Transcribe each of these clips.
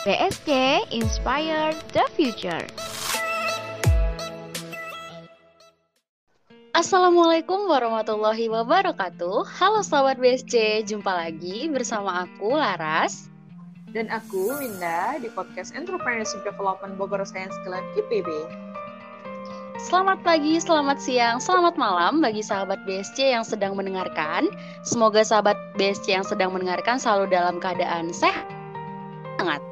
PSG Inspire the Future. Assalamualaikum warahmatullahi wabarakatuh. Halo sahabat BSC, jumpa lagi bersama aku Laras dan aku Winda di podcast Entrepreneurship Development Bogor Science Club IPB. Selamat pagi, selamat siang, selamat malam bagi sahabat BSC yang sedang mendengarkan. Semoga sahabat BSC yang sedang mendengarkan selalu dalam keadaan sehat. Sangat.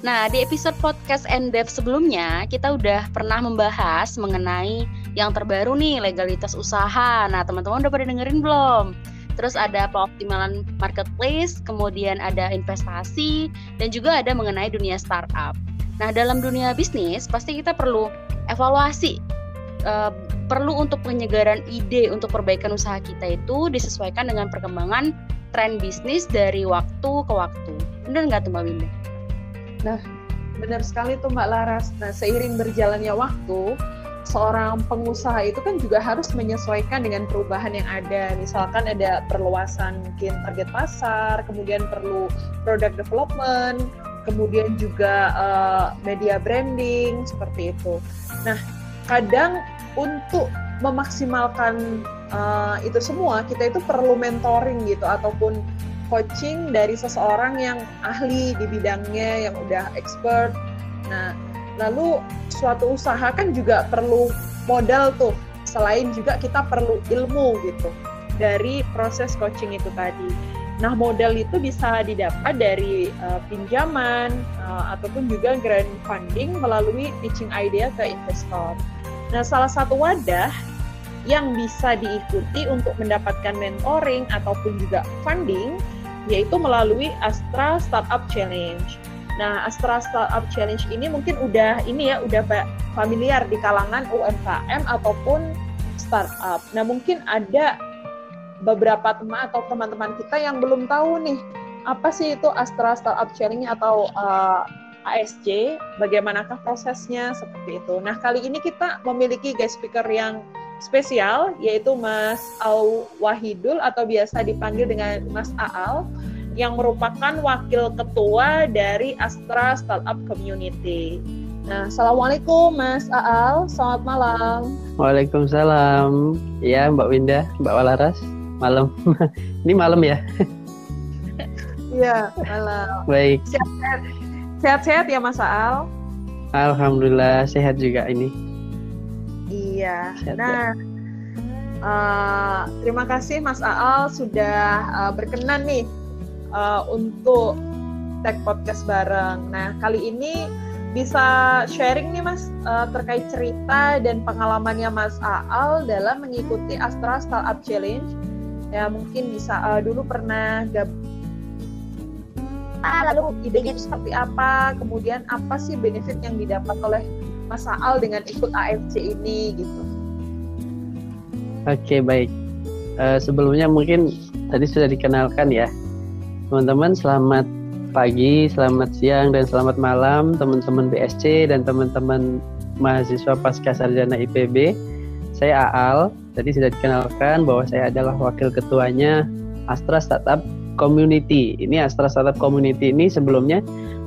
Nah, di episode podcast NDEV sebelumnya, kita udah pernah membahas mengenai yang terbaru nih, legalitas usaha. Nah, teman-teman udah pada dengerin belum? Terus ada peoptimalan marketplace, kemudian ada investasi, dan juga ada mengenai dunia startup. Nah, dalam dunia bisnis, pasti kita perlu evaluasi. Uh, perlu untuk penyegaran ide untuk perbaikan usaha kita itu disesuaikan dengan perkembangan tren bisnis dari waktu ke waktu. Benar nggak tuh Mbak Winda? Nah, benar sekali tuh Mbak Laras. Nah, seiring berjalannya waktu, seorang pengusaha itu kan juga harus menyesuaikan dengan perubahan yang ada. Misalkan ada perluasan mungkin target pasar, kemudian perlu product development, kemudian juga uh, media branding seperti itu. Nah, kadang untuk memaksimalkan uh, itu semua kita itu perlu mentoring gitu ataupun coaching dari seseorang yang ahli di bidangnya, yang udah expert. Nah, lalu suatu usaha kan juga perlu modal tuh. Selain juga kita perlu ilmu gitu dari proses coaching itu tadi. Nah, modal itu bisa didapat dari uh, pinjaman uh, ataupun juga grant funding melalui pitching idea ke investor. Nah, salah satu wadah yang bisa diikuti untuk mendapatkan mentoring ataupun juga funding yaitu melalui Astra Startup Challenge. Nah, Astra Startup Challenge ini mungkin udah ini ya udah familiar di kalangan UMKM ataupun startup. Nah, mungkin ada beberapa teman atau teman-teman kita yang belum tahu nih apa sih itu Astra Startup Challenge atau uh, eh, ASC, bagaimanakah prosesnya seperti itu. Nah, kali ini kita memiliki guest speaker yang spesial yaitu Mas Al Wahidul atau biasa dipanggil dengan Mas Aal yang merupakan wakil ketua dari Astra Startup Community. Nah, assalamualaikum Mas Aal, selamat malam. Waalaikumsalam. Ya, Mbak Winda, Mbak Walaras, malam. Ini malam ya? Iya, malam. Baik. Sehat-sehat ya Mas Aal? Alhamdulillah sehat juga ini. Iya. Nah, uh, terima kasih Mas Aal sudah uh, berkenan nih uh, untuk tag podcast bareng. Nah, kali ini bisa sharing nih Mas uh, terkait cerita dan pengalamannya Mas Aal dalam mengikuti Astra Startup Challenge. Ya, mungkin bisa uh, dulu pernah gabung ah, lalu idenya itu seperti apa, kemudian apa sih benefit yang didapat oleh Mas Aal dengan ikut AFC ini gitu. Oke baik. Uh, sebelumnya mungkin tadi sudah dikenalkan ya, teman-teman. Selamat pagi, selamat siang, dan selamat malam teman-teman BSC dan teman-teman mahasiswa pasca sarjana IPB. Saya Aal. Tadi sudah dikenalkan bahwa saya adalah wakil ketuanya Astra Startup Community. Ini Astra Startup Community ini sebelumnya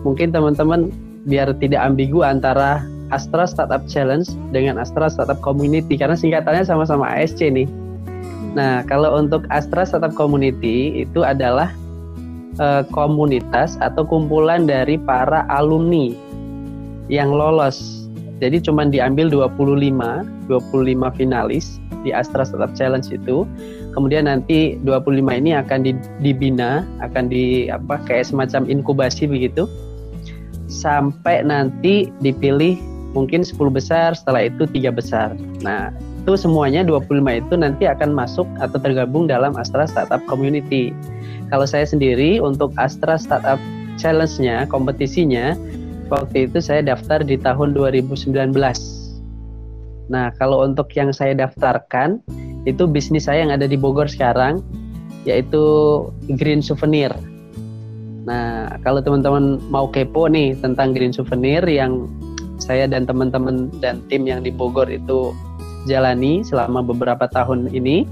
mungkin teman-teman biar tidak ambigu antara Astra Startup Challenge dengan Astra Startup Community karena singkatannya sama-sama ASC nih. Nah, kalau untuk Astra Startup Community itu adalah uh, komunitas atau kumpulan dari para alumni yang lolos. Jadi cuma diambil 25, 25 finalis di Astra Startup Challenge itu. Kemudian nanti 25 ini akan dibina, akan di apa kayak semacam inkubasi begitu. Sampai nanti dipilih mungkin 10 besar, setelah itu tiga besar. Nah, itu semuanya 25 itu nanti akan masuk atau tergabung dalam Astra Startup Community. Kalau saya sendiri untuk Astra Startup Challenge-nya, kompetisinya, waktu itu saya daftar di tahun 2019. Nah, kalau untuk yang saya daftarkan, itu bisnis saya yang ada di Bogor sekarang, yaitu Green Souvenir. Nah, kalau teman-teman mau kepo nih tentang Green Souvenir yang saya dan teman-teman dan tim yang di Bogor itu jalani selama beberapa tahun ini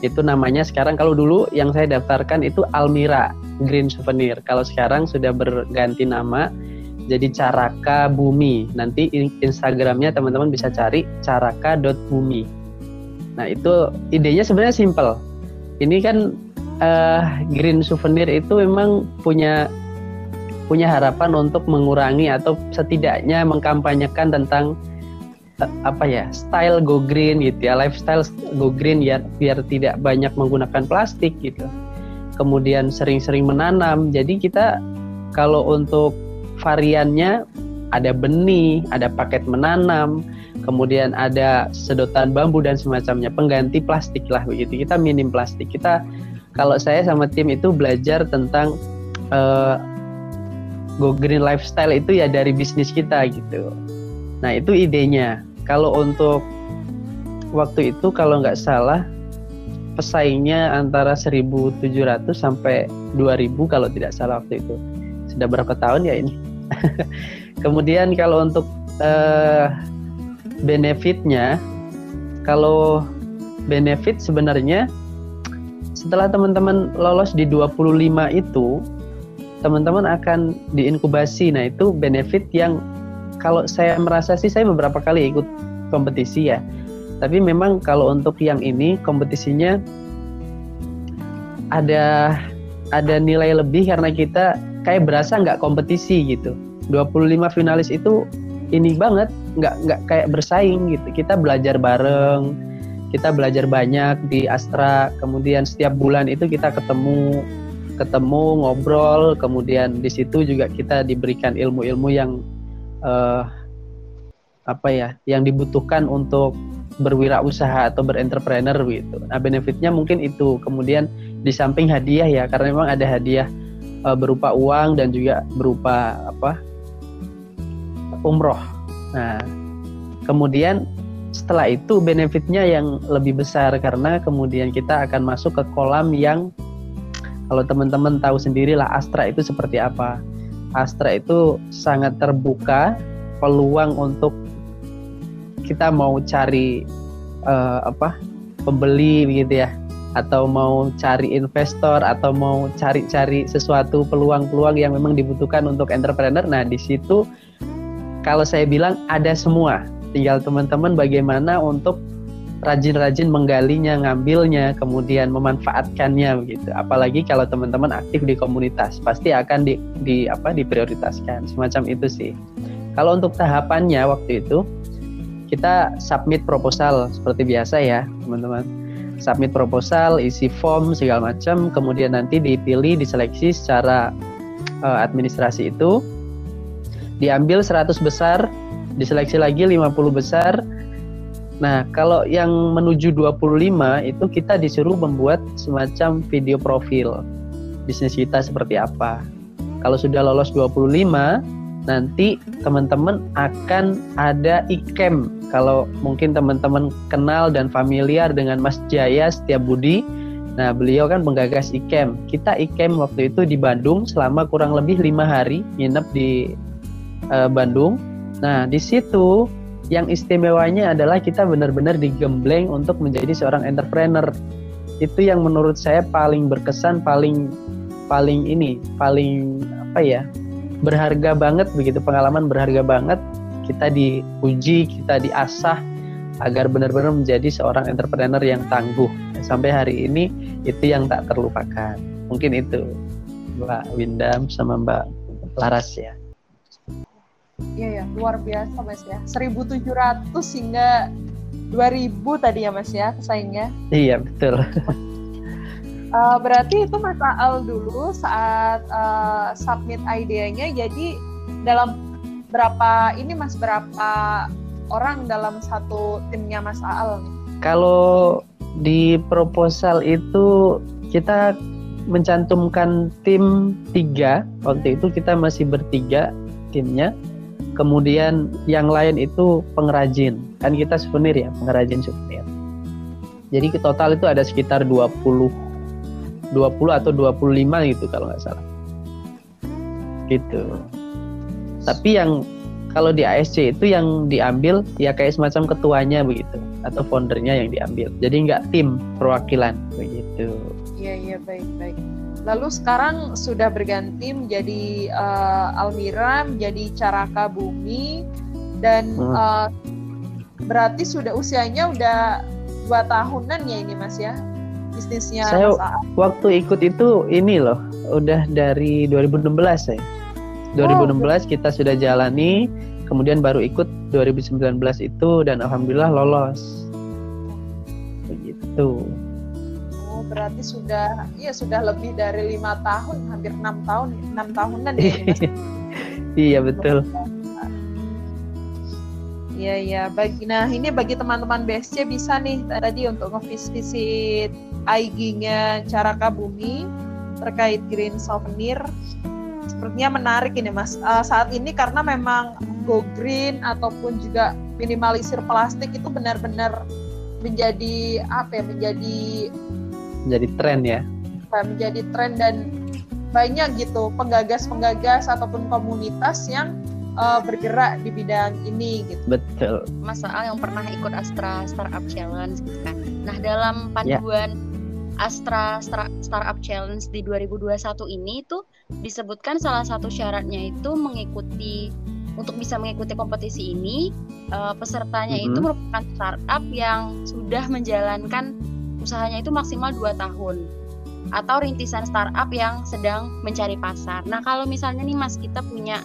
itu namanya sekarang kalau dulu yang saya daftarkan itu Almira Green Souvenir kalau sekarang sudah berganti nama Jadi Caraka Bumi. Nanti Instagramnya teman-teman bisa cari caraka.bumi. Nah itu idenya sebenarnya simple. Ini kan uh, Green Souvenir itu memang punya punya harapan untuk mengurangi atau setidaknya mengkampanyekan tentang uh, apa ya style go green gitu ya lifestyle go green ya biar tidak banyak menggunakan plastik gitu kemudian sering-sering menanam jadi kita kalau untuk variannya ada benih, ada paket menanam, kemudian ada sedotan bambu dan semacamnya, pengganti plastik lah begitu. Kita minim plastik. Kita kalau saya sama tim itu belajar tentang uh, go green lifestyle itu ya dari bisnis kita gitu. Nah itu idenya. Kalau untuk waktu itu kalau nggak salah pesaingnya antara 1.700 sampai 2.000 kalau tidak salah waktu itu sudah berapa tahun ya ini. Kemudian kalau untuk uh, benefitnya, kalau benefit sebenarnya setelah teman-teman lolos di 25 itu, teman-teman akan diinkubasi. Nah itu benefit yang kalau saya merasa sih saya beberapa kali ikut kompetisi ya. Tapi memang kalau untuk yang ini kompetisinya ada ada nilai lebih karena kita kayak berasa nggak kompetisi gitu 25 finalis itu ini banget nggak nggak kayak bersaing gitu kita belajar bareng kita belajar banyak di Astra kemudian setiap bulan itu kita ketemu ketemu ngobrol kemudian di situ juga kita diberikan ilmu-ilmu yang uh, apa ya yang dibutuhkan untuk berwirausaha atau berentrepreneur gitu. Nah benefitnya mungkin itu. Kemudian di samping hadiah ya karena memang ada hadiah uh, berupa uang dan juga berupa apa umroh. Nah, kemudian setelah itu benefitnya yang lebih besar karena kemudian kita akan masuk ke kolam yang kalau teman-teman tahu sendirilah Astra itu seperti apa. Astra itu sangat terbuka peluang untuk kita mau cari uh, apa pembeli begitu ya atau mau cari investor atau mau cari-cari sesuatu peluang-peluang yang memang dibutuhkan untuk entrepreneur. Nah, di situ kalau saya bilang ada semua. Tinggal teman-teman bagaimana untuk rajin-rajin menggalinya, ngambilnya, kemudian memanfaatkannya begitu. Apalagi kalau teman-teman aktif di komunitas, pasti akan di, di apa diprioritaskan. Semacam itu sih. Kalau untuk tahapannya waktu itu kita submit proposal seperti biasa ya, teman-teman submit proposal, isi form segala macam, kemudian nanti dipilih, diseleksi secara uh, administrasi itu diambil 100 besar, diseleksi lagi 50 besar. Nah, kalau yang menuju 25 itu kita disuruh membuat semacam video profil bisnis kita seperti apa. Kalau sudah lolos 25, nanti teman-teman akan ada ikem kalau mungkin teman-teman kenal dan familiar dengan Mas Jaya Setiap Budi, nah beliau kan penggagas IKEM. Kita IKEM waktu itu di Bandung selama kurang lebih lima hari nginep di uh, Bandung. Nah di situ yang istimewanya adalah kita benar-benar digembleng untuk menjadi seorang entrepreneur. Itu yang menurut saya paling berkesan, paling paling ini, paling apa ya, berharga banget begitu pengalaman berharga banget kita diuji, kita diasah agar benar-benar menjadi seorang entrepreneur yang tangguh. Sampai hari ini itu yang tak terlupakan. Mungkin itu Mbak Windam sama Mbak Laras ya. Iya ya, luar biasa Mas ya. 1700 hingga 2000 tadi ya Mas ya pesaingnya. Iya, betul. Uh, berarti itu Mas Al dulu saat uh, submit idenya jadi dalam berapa ini Mas berapa orang dalam satu timnya Mas Aal Kalau di proposal itu kita mencantumkan tim tiga waktu itu kita masih bertiga timnya kemudian yang lain itu pengrajin kan kita souvenir ya pengrajin souvenir jadi ke total itu ada sekitar 20 20 atau 25 gitu kalau nggak salah gitu tapi yang kalau di ASC itu yang diambil ya kayak semacam ketuanya begitu atau foundernya yang diambil. Jadi nggak tim perwakilan begitu. Iya iya baik baik. Lalu sekarang sudah berganti menjadi uh, Almira, menjadi Caraka Bumi, dan hmm. uh, berarti sudah usianya udah dua tahunan ya ini Mas ya bisnisnya. Saya waktu ikut itu ini loh, udah dari 2016 saya. 2016 oh, kita sudah jalani, kemudian baru ikut 2019 itu dan alhamdulillah lolos. Begitu berarti sudah ya sudah lebih dari lima tahun hampir enam tahun enam tahunan ya iya betul. Iya iya bagi nah ini bagi teman-teman BSC bisa nih tadi untuk ngevisit IG-nya Caraka Bumi terkait green souvenir. Sepertinya menarik ini mas. Uh, saat ini karena memang go green ataupun juga minimalisir plastik itu benar-benar menjadi apa ya menjadi menjadi tren ya menjadi tren dan banyak gitu penggagas-penggagas ataupun komunitas yang uh, bergerak di bidang ini gitu. Betul. Mas Aal yang pernah ikut Astra Startup Challenge gitu kan. Nah, dalam ya. panduan yeah. Astra Startup Challenge di 2021 ini itu disebutkan salah satu syaratnya itu mengikuti untuk bisa mengikuti kompetisi ini uh, pesertanya mm -hmm. itu merupakan startup yang sudah menjalankan usahanya itu maksimal 2 tahun atau rintisan startup yang sedang mencari pasar. Nah, kalau misalnya nih Mas kita punya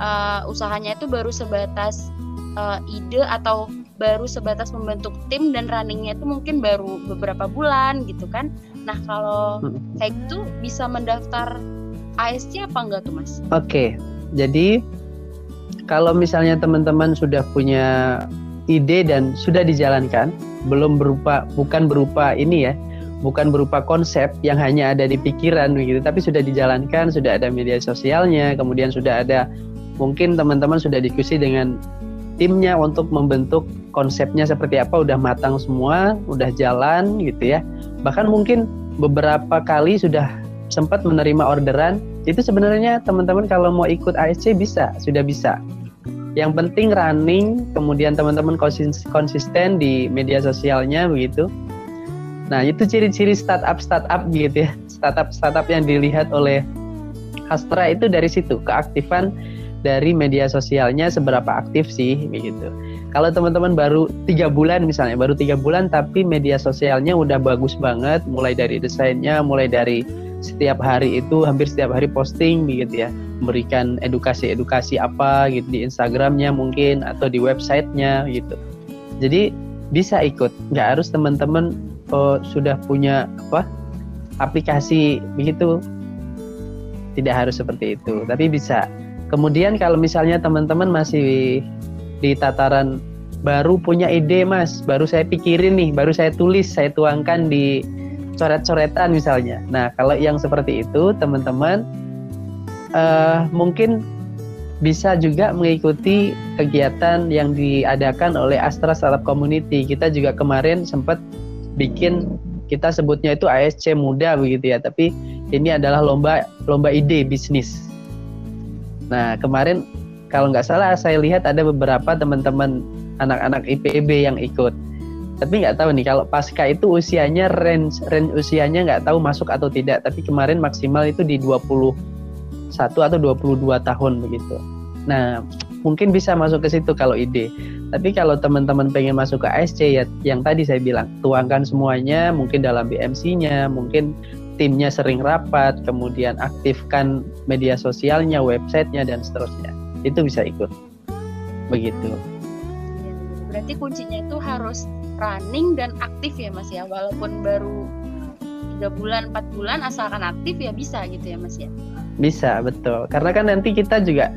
uh, usahanya itu baru sebatas uh, ide atau baru sebatas membentuk tim dan runningnya itu mungkin baru beberapa bulan gitu kan. Nah, kalau hmm. kayak gitu bisa mendaftar ASC apa enggak tuh Mas? Oke. Okay. Jadi kalau misalnya teman-teman sudah punya ide dan sudah dijalankan, belum berupa bukan berupa ini ya, bukan berupa konsep yang hanya ada di pikiran begitu, tapi sudah dijalankan, sudah ada media sosialnya, kemudian sudah ada mungkin teman-teman sudah diskusi dengan timnya untuk membentuk konsepnya seperti apa udah matang semua, udah jalan gitu ya. Bahkan mungkin beberapa kali sudah sempat menerima orderan, itu sebenarnya teman-teman kalau mau ikut ASC bisa, sudah bisa yang penting running kemudian teman-teman konsisten di media sosialnya begitu. Nah itu ciri-ciri startup startup gitu ya. Startup startup yang dilihat oleh Astra itu dari situ keaktifan dari media sosialnya seberapa aktif sih begitu. Kalau teman-teman baru tiga bulan misalnya baru tiga bulan tapi media sosialnya udah bagus banget mulai dari desainnya mulai dari setiap hari itu hampir setiap hari posting begitu ya. Memberikan edukasi-edukasi apa gitu di Instagramnya mungkin atau di websitenya gitu. Jadi bisa ikut. Nggak harus teman-teman oh, sudah punya apa aplikasi begitu. Tidak harus seperti itu. Tapi bisa. Kemudian kalau misalnya teman-teman masih di tataran baru punya ide mas baru saya pikirin nih baru saya tulis saya tuangkan di coret-coretan misalnya. Nah, kalau yang seperti itu, teman-teman uh, mungkin bisa juga mengikuti kegiatan yang diadakan oleh Astra Startup Community. Kita juga kemarin sempat bikin kita sebutnya itu ASC muda begitu ya, tapi ini adalah lomba lomba ide bisnis. Nah, kemarin kalau nggak salah saya lihat ada beberapa teman-teman anak-anak IPB yang ikut tapi nggak tahu nih kalau pasca itu usianya range range usianya nggak tahu masuk atau tidak. Tapi kemarin maksimal itu di 21 atau 22 tahun begitu. Nah mungkin bisa masuk ke situ kalau ide. Tapi kalau teman-teman pengen masuk ke ASC ya yang tadi saya bilang tuangkan semuanya mungkin dalam BMC-nya mungkin timnya sering rapat kemudian aktifkan media sosialnya websitenya dan seterusnya. Itu bisa ikut. Begitu. Berarti kuncinya itu harus running dan aktif ya mas ya. Walaupun baru tiga bulan empat bulan asalkan aktif ya bisa gitu ya mas ya. Bisa betul. Karena kan nanti kita juga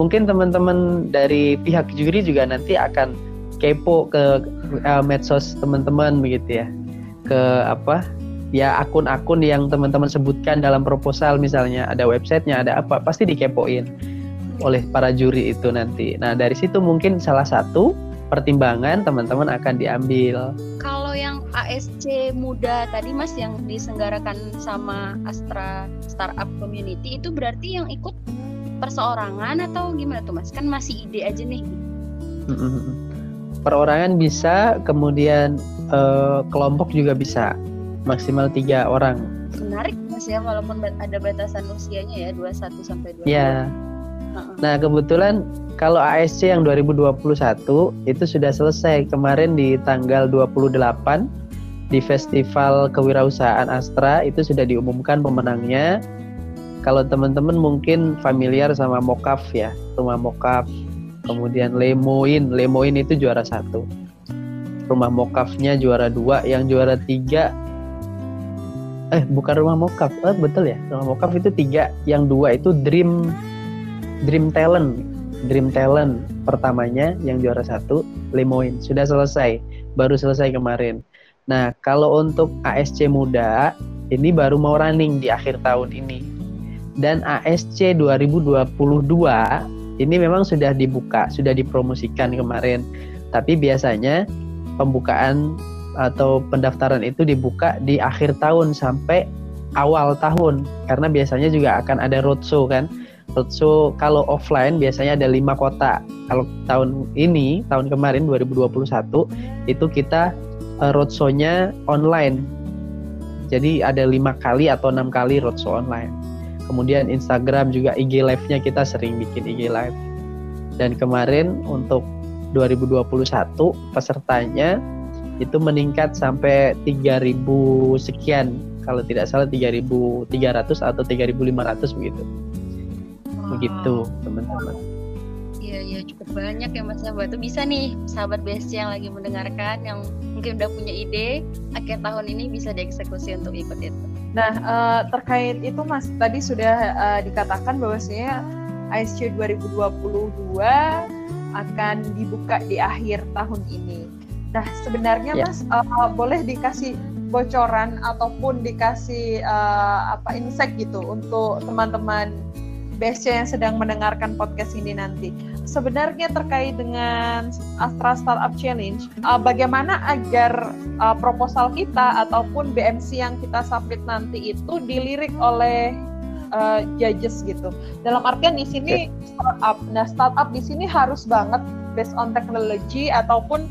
mungkin teman-teman dari pihak juri juga nanti akan kepo ke uh, medsos teman-teman begitu ya. Ke apa? Ya akun-akun yang teman-teman sebutkan dalam proposal misalnya ada websitenya ada apa pasti dikepoin oleh para juri itu nanti. Nah dari situ mungkin salah satu pertimbangan teman-teman akan diambil. Kalau yang ASC muda tadi Mas yang disenggarakan sama Astra Startup Community itu berarti yang ikut perseorangan atau gimana tuh Mas? Kan masih ide aja nih. Perorangan bisa, kemudian eh, kelompok juga bisa, maksimal tiga orang. Menarik Mas ya walaupun ada batasan usianya ya 21 sampai 22. Ya. Nah, kebetulan kalau ASC yang 2021 itu sudah selesai kemarin di tanggal 28 di Festival Kewirausahaan Astra itu sudah diumumkan pemenangnya. Kalau teman-teman mungkin familiar sama Mokaf ya, rumah Mokaf. Kemudian Lemoin, Lemoin itu juara satu. Rumah Mokafnya juara dua, yang juara tiga eh bukan rumah Mokaf, eh betul ya, rumah Mokaf itu tiga, yang dua itu Dream Dream Talent, Dream Talent pertamanya yang juara satu, Lemoin sudah selesai, baru selesai kemarin. Nah kalau untuk ASC muda ini baru mau running di akhir tahun ini dan ASC 2022 ini memang sudah dibuka, sudah dipromosikan kemarin. Tapi biasanya pembukaan atau pendaftaran itu dibuka di akhir tahun sampai awal tahun karena biasanya juga akan ada roadshow kan. Roadshow kalau offline biasanya ada lima kota. Kalau tahun ini, tahun kemarin 2021 itu kita uh, roadshow-nya online. Jadi ada lima kali atau enam kali roadshow online kemudian Instagram juga IG live-nya kita sering bikin IG live dan kemarin untuk 2021 pesertanya itu meningkat sampai 3000 sekian kalau tidak salah 3300 atau 3500 begitu. Begitu teman-teman iya iya cukup banyak ya mas sahabat itu bisa nih sahabat BSC yang lagi mendengarkan yang mungkin udah punya ide akhir tahun ini bisa dieksekusi untuk ikut itu Nah, uh, terkait itu Mas, tadi sudah uh, dikatakan bahwasanya ISC 2022 akan dibuka di akhir tahun ini. Nah, sebenarnya ya. Mas uh, boleh dikasih bocoran ataupun dikasih uh, apa insight gitu untuk teman-teman BSC yang sedang mendengarkan podcast ini nanti. Sebenarnya terkait dengan Astra Startup Challenge, uh, bagaimana agar uh, proposal kita ataupun BMC yang kita submit nanti itu dilirik oleh uh, judges gitu. Dalam artian di sini startup. Nah, startup di sini harus banget based on technology ataupun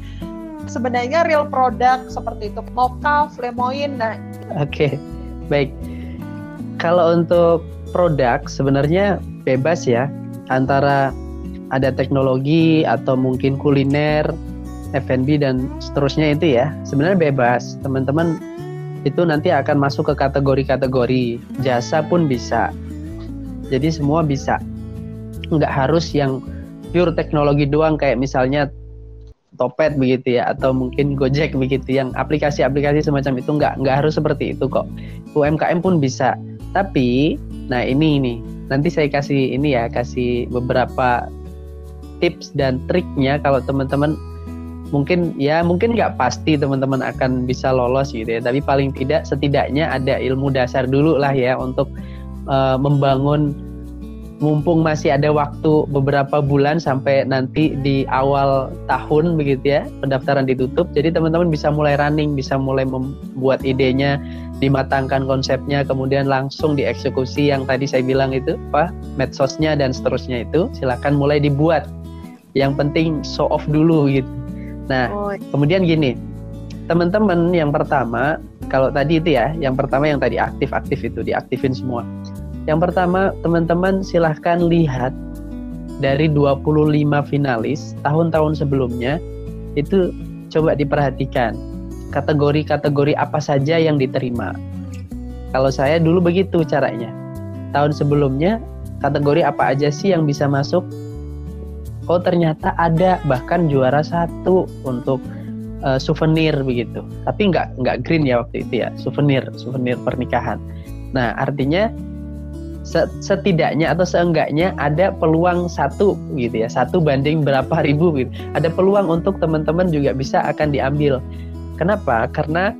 sebenarnya real product seperti itu. Mocha, Flemoin. Nah, oke. Okay. Baik. Kalau untuk produk sebenarnya bebas ya antara ada teknologi atau mungkin kuliner, F&B dan seterusnya itu ya. Sebenarnya bebas. Teman-teman itu nanti akan masuk ke kategori-kategori. Jasa pun bisa. Jadi semua bisa. Nggak harus yang pure teknologi doang kayak misalnya Topet begitu ya atau mungkin Gojek begitu yang aplikasi-aplikasi semacam itu nggak nggak harus seperti itu kok. UMKM pun bisa. Tapi Nah ini ini. Nanti saya kasih ini ya kasih beberapa tips dan triknya kalau teman-teman mungkin ya mungkin nggak pasti teman-teman akan bisa lolos gitu ya. Tapi paling tidak setidaknya ada ilmu dasar dulu lah ya untuk uh, membangun mumpung masih ada waktu beberapa bulan sampai nanti di awal tahun begitu ya pendaftaran ditutup. Jadi teman-teman bisa mulai running bisa mulai membuat idenya dimatangkan konsepnya kemudian langsung dieksekusi yang tadi saya bilang itu apa medsosnya dan seterusnya itu. Silakan mulai dibuat. Yang penting show off dulu gitu. Nah oh. kemudian gini teman-teman yang pertama kalau tadi itu ya yang pertama yang tadi aktif-aktif itu diaktifin semua yang pertama teman-teman silahkan lihat dari 25 finalis tahun-tahun sebelumnya itu coba diperhatikan kategori-kategori apa saja yang diterima. Kalau saya dulu begitu caranya. Tahun sebelumnya kategori apa aja sih yang bisa masuk? Oh ternyata ada bahkan juara satu untuk uh, souvenir begitu. Tapi nggak nggak green ya waktu itu ya souvenir souvenir pernikahan. Nah artinya setidaknya atau seenggaknya ada peluang satu gitu ya satu banding berapa ribu gitu ada peluang untuk teman-teman juga bisa akan diambil Kenapa? Karena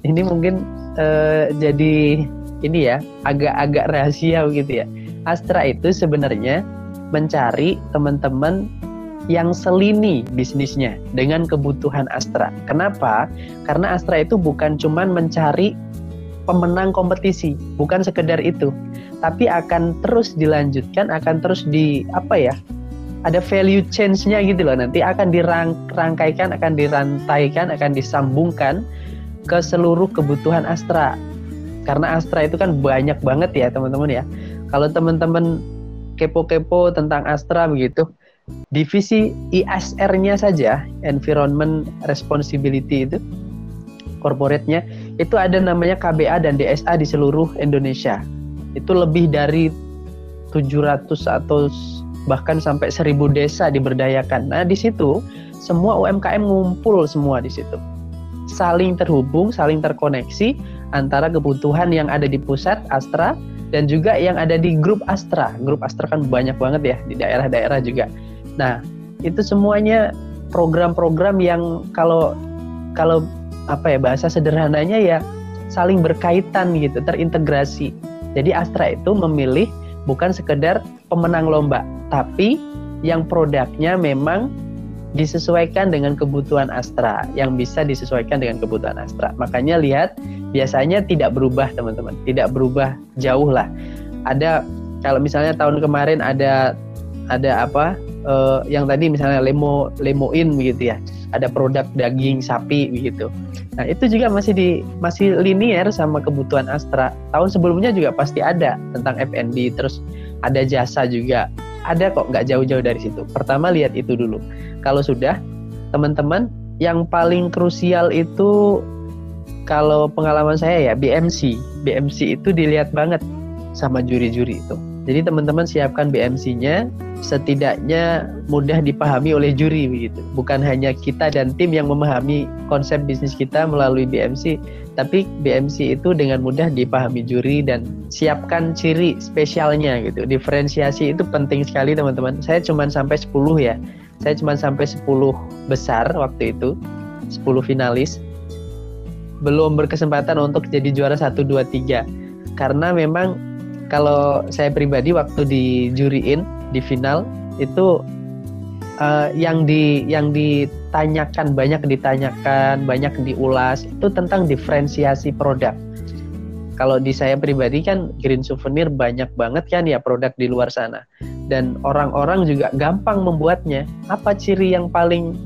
ini mungkin uh, jadi ini ya agak-agak rahasia gitu ya. Astra itu sebenarnya mencari teman-teman yang selini bisnisnya dengan kebutuhan Astra. Kenapa? Karena Astra itu bukan cuman mencari pemenang kompetisi, bukan sekedar itu, tapi akan terus dilanjutkan, akan terus di apa ya? ada value change-nya gitu loh nanti akan dirangkaikan akan dirantaikan akan disambungkan ke seluruh kebutuhan Astra karena Astra itu kan banyak banget ya teman-teman ya. Kalau teman-teman kepo-kepo tentang Astra begitu, divisi ISR-nya saja, Environment Responsibility itu, corporate-nya, itu ada namanya KBA dan DSA di seluruh Indonesia. Itu lebih dari 700 atau bahkan sampai 1000 desa diberdayakan. Nah, di situ semua UMKM ngumpul semua di situ. Saling terhubung, saling terkoneksi antara kebutuhan yang ada di pusat Astra dan juga yang ada di grup Astra. Grup Astra kan banyak banget ya di daerah-daerah juga. Nah, itu semuanya program-program yang kalau kalau apa ya bahasa sederhananya ya saling berkaitan gitu, terintegrasi. Jadi Astra itu memilih bukan sekedar pemenang lomba, tapi yang produknya memang disesuaikan dengan kebutuhan Astra, yang bisa disesuaikan dengan kebutuhan Astra. Makanya lihat biasanya tidak berubah teman-teman, tidak berubah jauh lah. Ada kalau misalnya tahun kemarin ada ada apa uh, yang tadi misalnya lemo lemoin begitu ya, ada produk daging sapi begitu. Nah itu juga masih di masih linier sama kebutuhan Astra. Tahun sebelumnya juga pasti ada tentang FNB, terus ada jasa juga. Ada kok nggak jauh-jauh dari situ. Pertama lihat itu dulu. Kalau sudah teman-teman yang paling krusial itu kalau pengalaman saya ya BMC. BMC itu dilihat banget sama juri-juri itu. Jadi teman-teman siapkan BMC-nya setidaknya mudah dipahami oleh juri begitu. Bukan hanya kita dan tim yang memahami konsep bisnis kita melalui BMC, tapi BMC itu dengan mudah dipahami juri dan siapkan ciri spesialnya gitu. Diferensiasi itu penting sekali teman-teman. Saya cuma sampai 10 ya. Saya cuma sampai 10 besar waktu itu. 10 finalis belum berkesempatan untuk jadi juara 1 2 3 karena memang kalau saya pribadi waktu dijuriin di final itu uh, yang di yang ditanyakan banyak ditanyakan banyak diulas itu tentang diferensiasi produk. Kalau di saya pribadi kan green souvenir banyak banget kan ya produk di luar sana. Dan orang-orang juga gampang membuatnya. Apa ciri yang paling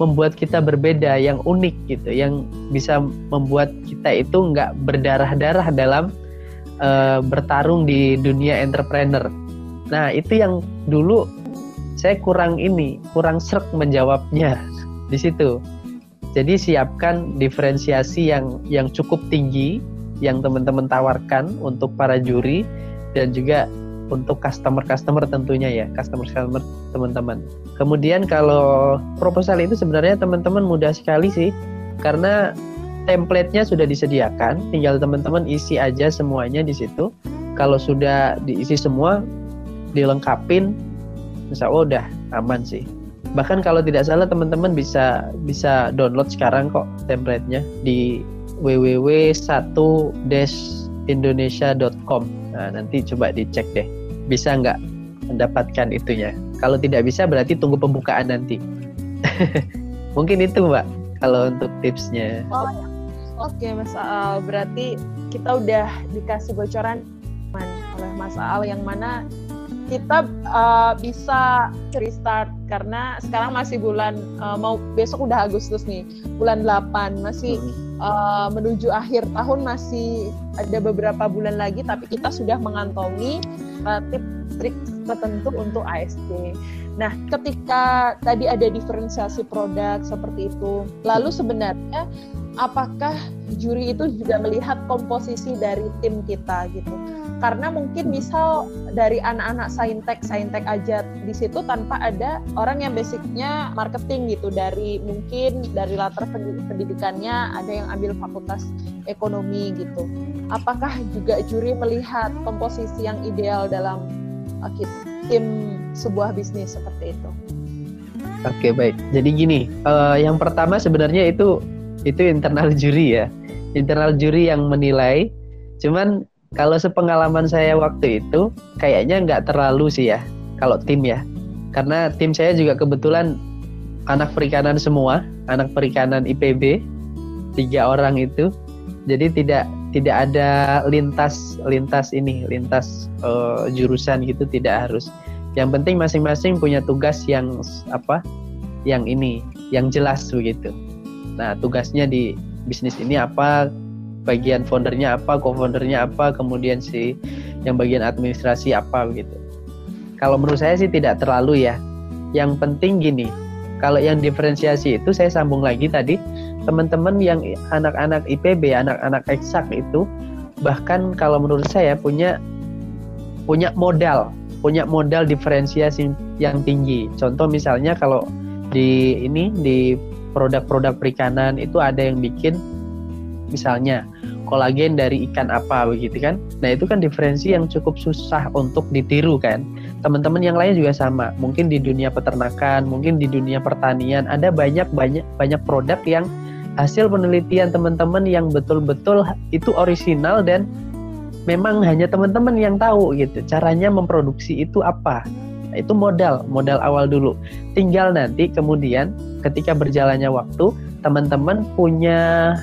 membuat kita berbeda, yang unik gitu, yang bisa membuat kita itu nggak berdarah-darah dalam uh, bertarung di dunia entrepreneur. Nah itu yang dulu saya kurang ini, kurang serak menjawabnya di situ. Jadi siapkan diferensiasi yang yang cukup tinggi yang teman-teman tawarkan untuk para juri dan juga untuk customer-customer tentunya ya, customer-customer teman-teman. Kemudian kalau proposal itu sebenarnya teman-teman mudah sekali sih, karena template-nya sudah disediakan, tinggal teman-teman isi aja semuanya di situ. Kalau sudah diisi semua, dilengkapin, insya Allah udah aman sih. Bahkan kalau tidak salah teman-teman bisa bisa download sekarang kok template-nya di www.1-indonesia.com. Nah, nanti coba dicek deh bisa nggak mendapatkan itunya. Kalau tidak bisa berarti tunggu pembukaan nanti. Mungkin itu mbak kalau untuk tipsnya. Oh, Oke okay, Mas Al, berarti kita udah dikasih bocoran oleh Mas Al yang mana kita uh, bisa restart karena sekarang masih bulan uh, mau besok udah Agustus nih bulan 8 masih uh, menuju akhir tahun masih ada beberapa bulan lagi tapi kita sudah mengantongi uh, tips trik tertentu untuk ASD. Nah, ketika tadi ada diferensiasi produk seperti itu, lalu sebenarnya apakah juri itu juga melihat komposisi dari tim kita gitu? karena mungkin misal dari anak-anak saintek saintek aja di situ tanpa ada orang yang basicnya marketing gitu dari mungkin dari latar pendidikannya ada yang ambil fakultas ekonomi gitu apakah juga juri melihat komposisi yang ideal dalam uh, tim sebuah bisnis seperti itu Oke baik. Jadi gini, uh, yang pertama sebenarnya itu itu internal juri ya, internal juri yang menilai. Cuman kalau sepengalaman saya waktu itu kayaknya nggak terlalu sih ya kalau tim ya. Karena tim saya juga kebetulan anak perikanan semua, anak perikanan IPB tiga orang itu. Jadi tidak tidak ada lintas lintas ini lintas uh, jurusan gitu tidak harus. Yang penting masing-masing punya tugas yang apa? Yang ini, yang jelas begitu. Nah tugasnya di bisnis ini apa? bagian foundernya apa, co-foundernya apa, kemudian si yang bagian administrasi apa begitu. Kalau menurut saya sih tidak terlalu ya. Yang penting gini, kalau yang diferensiasi itu saya sambung lagi tadi, teman-teman yang anak-anak IPB, anak-anak eksak itu bahkan kalau menurut saya punya punya modal, punya modal diferensiasi yang tinggi. Contoh misalnya kalau di ini di produk-produk perikanan itu ada yang bikin misalnya kolagen dari ikan apa begitu kan. Nah, itu kan diferensi yang cukup susah untuk ditiru kan. Teman-teman yang lain juga sama. Mungkin di dunia peternakan, mungkin di dunia pertanian ada banyak banyak produk yang hasil penelitian teman-teman yang betul-betul itu orisinal dan memang hanya teman-teman yang tahu gitu caranya memproduksi itu apa itu modal modal awal dulu tinggal nanti kemudian ketika berjalannya waktu teman-teman punya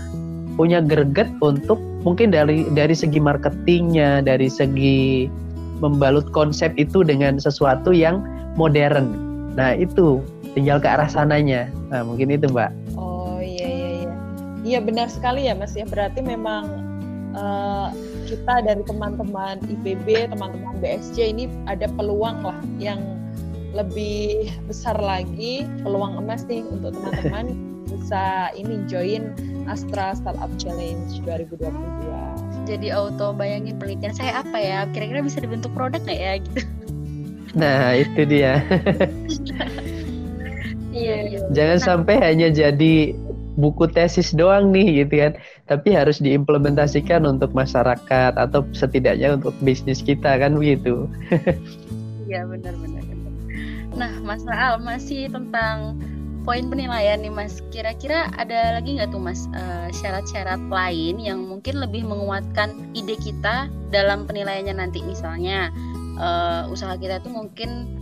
punya greget untuk mungkin dari dari segi marketingnya, dari segi membalut konsep itu dengan sesuatu yang modern. Nah itu tinggal ke arah sananya. Nah mungkin itu mbak. Oh iya iya iya. Iya benar sekali ya mas ya. Berarti memang uh, kita dari teman-teman IPB, teman-teman BSC ini ada peluang lah yang lebih besar lagi peluang emas nih untuk teman-teman bisa ini join Astra Startup Challenge 2022. Jadi auto bayangin penelitian saya apa ya? Kira-kira bisa dibentuk produk nggak ya gitu? Nah itu dia. iya, iya. Jangan nah, sampai hanya jadi buku tesis doang nih gitu kan, tapi harus diimplementasikan untuk masyarakat atau setidaknya untuk bisnis kita kan begitu. Iya benar-benar. Nah, Mas Raal masih tentang poin penilaian nih Mas. Kira-kira ada lagi nggak tuh Mas eh, syarat-syarat lain yang mungkin lebih menguatkan ide kita dalam penilaiannya nanti misalnya uh, usaha kita tuh mungkin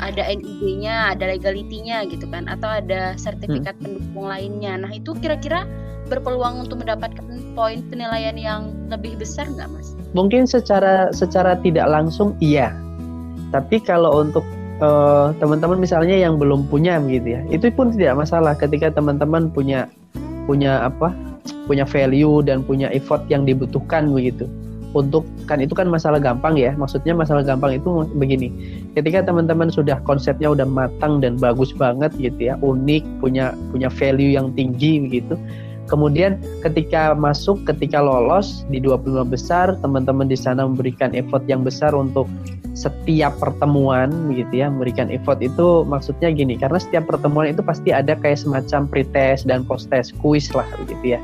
ada NIB-nya, ada legalitinya gitu kan, atau ada sertifikat hmm. pendukung lainnya. Nah itu kira-kira berpeluang untuk mendapatkan poin penilaian yang lebih besar nggak mas? Mungkin secara secara tidak langsung iya, tapi kalau untuk uh, teman-teman misalnya yang belum punya gitu ya itu pun tidak masalah ketika teman-teman punya punya apa punya value dan punya effort yang dibutuhkan begitu untuk kan itu kan masalah gampang ya. Maksudnya masalah gampang itu begini. Ketika teman-teman sudah konsepnya udah matang dan bagus banget gitu ya unik punya punya value yang tinggi begitu kemudian ketika masuk ketika lolos di 25 besar teman-teman di sana memberikan effort yang besar untuk setiap pertemuan begitu ya memberikan effort itu maksudnya gini karena setiap pertemuan itu pasti ada kayak semacam pretest dan post test kuis lah begitu ya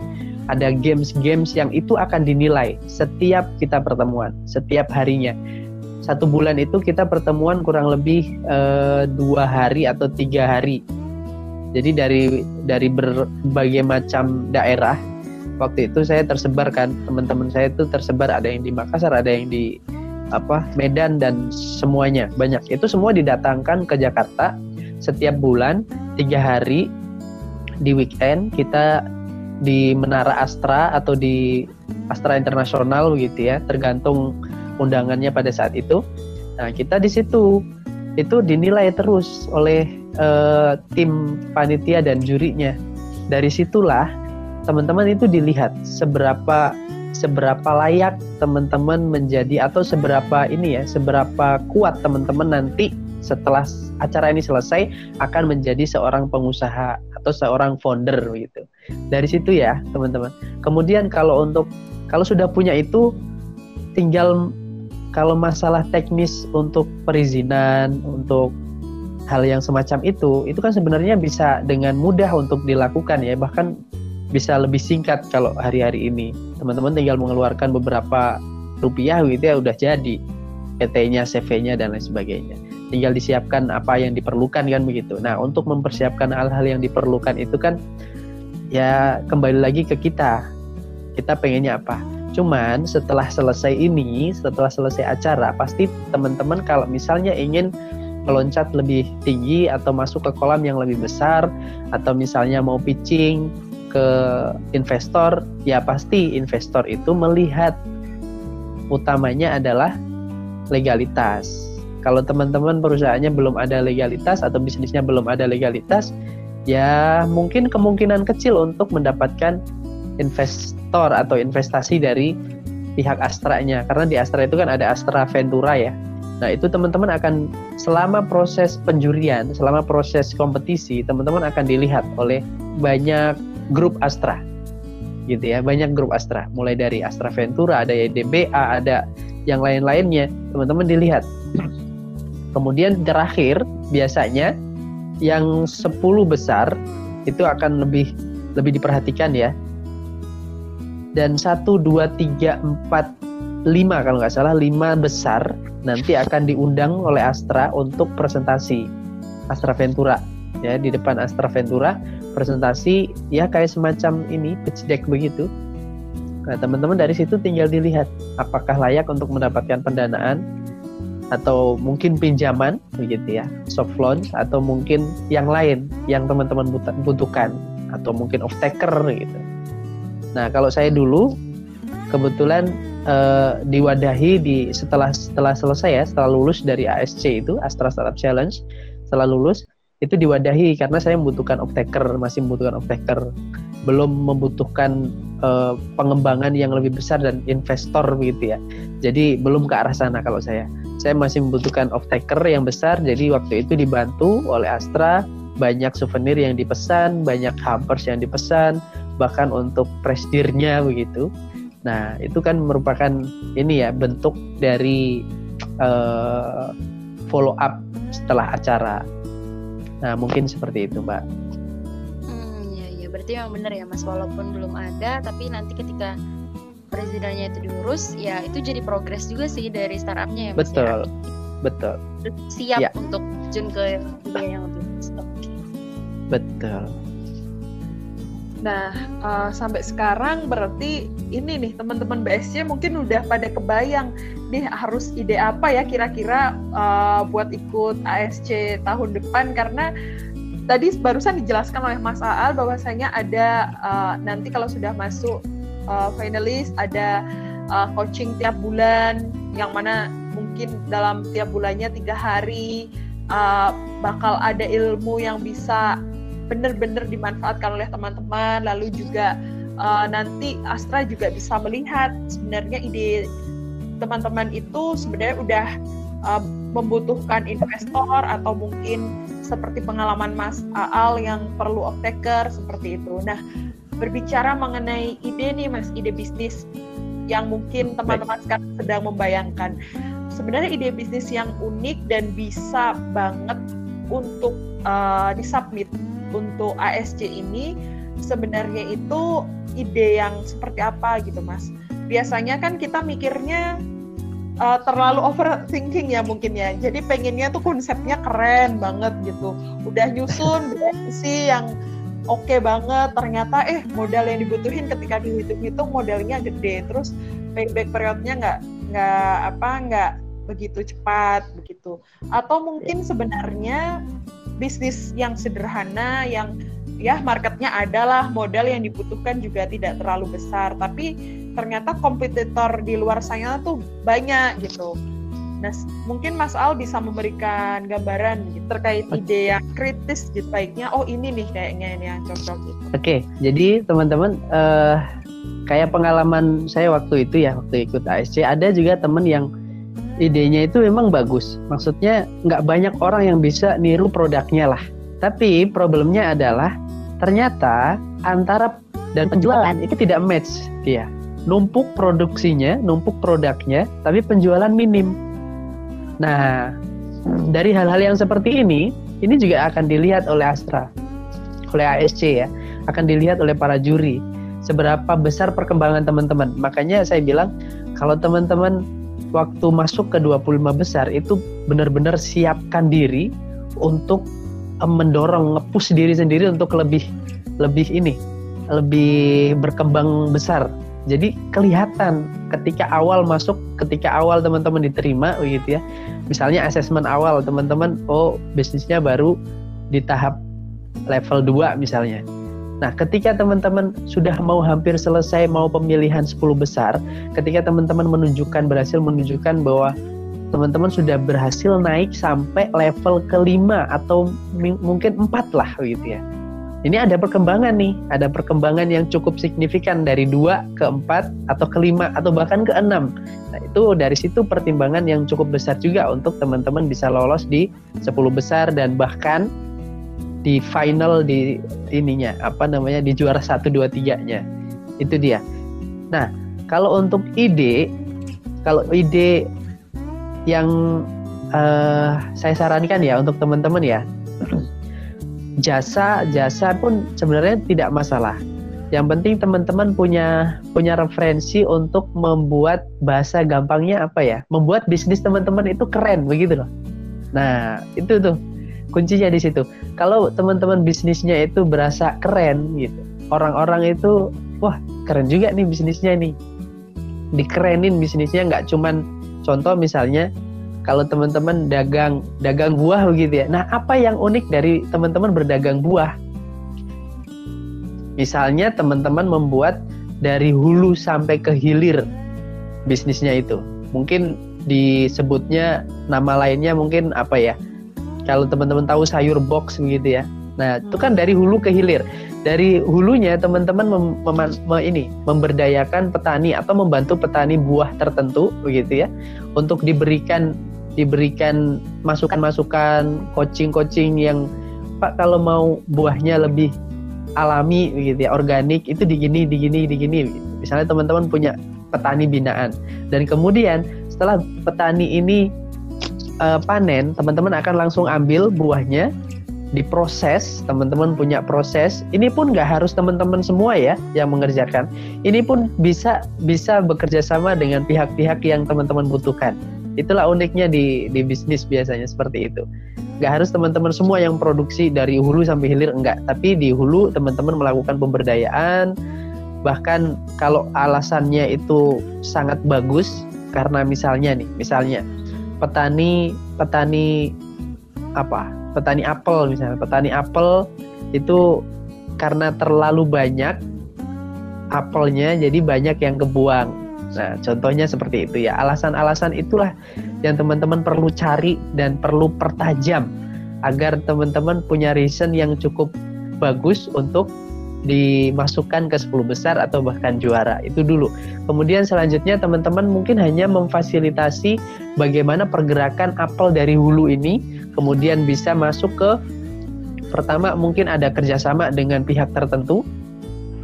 ada games-games yang itu akan dinilai setiap kita pertemuan setiap harinya. Satu bulan itu kita pertemuan kurang lebih e, dua hari atau tiga hari. Jadi dari dari berbagai macam daerah waktu itu saya tersebar kan teman-teman saya itu tersebar ada yang di Makassar ada yang di apa Medan dan semuanya banyak. Itu semua didatangkan ke Jakarta setiap bulan tiga hari di weekend kita di Menara Astra atau di Astra Internasional begitu ya tergantung undangannya pada saat itu nah kita di situ itu dinilai terus oleh uh, tim panitia dan jurinya dari situlah teman-teman itu dilihat seberapa seberapa layak teman-teman menjadi atau seberapa ini ya, seberapa kuat teman-teman nanti setelah acara ini selesai akan menjadi seorang pengusaha atau seorang founder gitu. Dari situ ya, teman-teman. Kemudian kalau untuk kalau sudah punya itu tinggal kalau masalah teknis untuk perizinan, untuk hal yang semacam itu, itu kan sebenarnya bisa dengan mudah untuk dilakukan ya. Bahkan bisa lebih singkat kalau hari-hari ini. Teman-teman tinggal mengeluarkan beberapa rupiah gitu ya udah jadi PT-nya, CV-nya dan lain sebagainya. Tinggal disiapkan apa yang diperlukan kan begitu. Nah, untuk mempersiapkan hal-hal yang diperlukan itu kan ya kembali lagi ke kita. Kita pengennya apa? Cuman setelah selesai ini, setelah selesai acara, pasti teman-teman kalau misalnya ingin meloncat lebih tinggi atau masuk ke kolam yang lebih besar atau misalnya mau pitching ke investor, ya pasti investor itu melihat utamanya adalah legalitas. Kalau teman-teman perusahaannya belum ada legalitas atau bisnisnya belum ada legalitas, ya mungkin kemungkinan kecil untuk mendapatkan invest investor atau investasi dari pihak Astra-nya karena di Astra itu kan ada Astra Ventura ya. Nah, itu teman-teman akan selama proses penjurian, selama proses kompetisi, teman-teman akan dilihat oleh banyak grup Astra. Gitu ya, banyak grup Astra. Mulai dari Astra Ventura, ada YDBA, ada yang lain-lainnya. Teman-teman dilihat. Kemudian terakhir biasanya yang 10 besar itu akan lebih lebih diperhatikan ya. Dan satu dua tiga empat lima kalau nggak salah lima besar nanti akan diundang oleh Astra untuk presentasi. Astra Ventura ya di depan Astra Ventura presentasi ya kayak semacam ini pitch deck begitu. Nah teman-teman dari situ tinggal dilihat apakah layak untuk mendapatkan pendanaan atau mungkin pinjaman begitu ya. Soft loan atau mungkin yang lain yang teman-teman butuhkan atau mungkin off taker gitu. Nah, kalau saya dulu kebetulan uh, diwadahi di setelah setelah selesai ya, setelah lulus dari ASC itu Astra Startup Challenge, setelah lulus itu diwadahi karena saya membutuhkan off-taker, masih membutuhkan off-taker, belum membutuhkan uh, pengembangan yang lebih besar dan investor begitu ya. Jadi belum ke arah sana kalau saya. Saya masih membutuhkan off-taker yang besar, jadi waktu itu dibantu oleh Astra, banyak souvenir yang dipesan, banyak hampers yang dipesan, bahkan untuk presidirnya begitu. Nah, itu kan merupakan ini ya bentuk dari uh, follow up setelah acara. Nah, mungkin seperti itu, Mbak. Berarti memang benar ya, Mas. Walaupun belum ada, tapi nanti ketika presidennya itu diurus, ya itu jadi progres juga sih dari startupnya ya, Mas. Ya? Betul, ya? betul. Siap ya. untuk jun ke yang lebih. Betul. Nah, uh, sampai sekarang berarti ini nih teman-teman BSC mungkin udah pada kebayang nih harus ide apa ya kira-kira uh, buat ikut ASC tahun depan karena tadi barusan dijelaskan oleh Mas Aal bahwasanya ada uh, nanti kalau sudah masuk uh, finalis ada uh, coaching tiap bulan yang mana mungkin dalam tiap bulannya tiga hari uh, bakal ada ilmu yang bisa benar-benar dimanfaatkan oleh teman-teman. Lalu juga uh, nanti Astra juga bisa melihat sebenarnya ide teman-teman itu sebenarnya udah uh, membutuhkan investor atau mungkin seperti pengalaman Mas Aal yang perlu off-taker seperti itu. Nah, berbicara mengenai ide nih Mas, ide bisnis yang mungkin teman-teman sekarang sedang membayangkan. Sebenarnya ide bisnis yang unik dan bisa banget untuk uh, disubmit untuk ASC ini sebenarnya itu ide yang seperti apa gitu mas biasanya kan kita mikirnya uh, terlalu overthinking ya mungkin ya. Jadi pengennya tuh konsepnya keren banget gitu. Udah nyusun sih yang oke okay banget. Ternyata eh modal yang dibutuhin ketika dihitung-hitung modalnya gede. Terus payback periodnya nggak nggak apa nggak begitu cepat begitu. Atau mungkin sebenarnya bisnis yang sederhana yang ya marketnya adalah modal yang dibutuhkan juga tidak terlalu besar. Tapi ternyata kompetitor di luar sana tuh banyak gitu Nah, mungkin Mas Al bisa memberikan gambaran gitu, terkait ide yang kritis gitu baiknya. Oh ini nih kayaknya ini yang cocok gitu. Oke, okay, jadi teman-teman uh, kayak pengalaman saya waktu itu ya waktu ikut ASC ada juga teman yang idenya itu memang bagus. Maksudnya nggak banyak orang yang bisa niru produknya lah. Tapi problemnya adalah ternyata antara dan penjualan itu tidak match dia. Numpuk produksinya, numpuk produknya, tapi penjualan minim. Nah, dari hal-hal yang seperti ini, ini juga akan dilihat oleh Astra, oleh ASC ya, akan dilihat oleh para juri seberapa besar perkembangan teman-teman. Makanya saya bilang kalau teman-teman waktu masuk ke 25 besar itu benar-benar siapkan diri untuk eh, mendorong ngepush diri sendiri untuk lebih lebih ini lebih berkembang besar jadi kelihatan ketika awal masuk ketika awal teman-teman diterima begitu ya misalnya asesmen awal teman-teman oh bisnisnya baru di tahap level 2 misalnya Nah, ketika teman-teman sudah mau hampir selesai mau pemilihan 10 besar, ketika teman-teman menunjukkan berhasil menunjukkan bahwa teman-teman sudah berhasil naik sampai level kelima atau mungkin empat lah gitu ya. Ini ada perkembangan nih, ada perkembangan yang cukup signifikan dari dua ke empat atau ke lima atau bahkan ke enam. Nah itu dari situ pertimbangan yang cukup besar juga untuk teman-teman bisa lolos di 10 besar dan bahkan di final di ininya apa namanya di juara satu dua tiganya itu dia. Nah kalau untuk ide kalau ide yang uh, saya sarankan ya untuk teman-teman ya jasa jasa pun sebenarnya tidak masalah. Yang penting teman-teman punya punya referensi untuk membuat bahasa gampangnya apa ya? Membuat bisnis teman-teman itu keren begitu loh. Nah, itu tuh kuncinya di situ. Kalau teman-teman bisnisnya itu berasa keren gitu. Orang-orang itu wah, keren juga nih bisnisnya nih. Dikerenin bisnisnya nggak cuman contoh misalnya kalau teman-teman dagang dagang buah begitu ya. Nah, apa yang unik dari teman-teman berdagang buah? Misalnya teman-teman membuat dari hulu sampai ke hilir bisnisnya itu. Mungkin disebutnya nama lainnya mungkin apa ya? Kalau teman-teman tahu sayur box begitu ya. Nah, itu kan dari hulu ke hilir. Dari hulunya teman-teman mem, mem, mem, ini memberdayakan petani atau membantu petani buah tertentu begitu ya untuk diberikan diberikan masukan-masukan, coaching-coaching yang Pak kalau mau buahnya lebih alami gitu ya, organik itu digini, digini, digini. Misalnya teman-teman punya petani binaan dan kemudian setelah petani ini uh, panen, teman-teman akan langsung ambil buahnya diproses, teman-teman punya proses. Ini pun nggak harus teman-teman semua ya yang mengerjakan. Ini pun bisa bisa bekerja sama dengan pihak-pihak yang teman-teman butuhkan. Itulah uniknya di di bisnis biasanya seperti itu. Gak harus teman-teman semua yang produksi dari hulu sampai hilir enggak, tapi di hulu teman-teman melakukan pemberdayaan. Bahkan kalau alasannya itu sangat bagus karena misalnya nih, misalnya petani petani apa? Petani apel misalnya, petani apel itu karena terlalu banyak apelnya jadi banyak yang kebuang Nah, contohnya seperti itu ya. Alasan-alasan itulah yang teman-teman perlu cari dan perlu pertajam agar teman-teman punya reason yang cukup bagus untuk dimasukkan ke 10 besar atau bahkan juara. Itu dulu. Kemudian selanjutnya teman-teman mungkin hanya memfasilitasi bagaimana pergerakan apel dari hulu ini kemudian bisa masuk ke pertama mungkin ada kerjasama dengan pihak tertentu,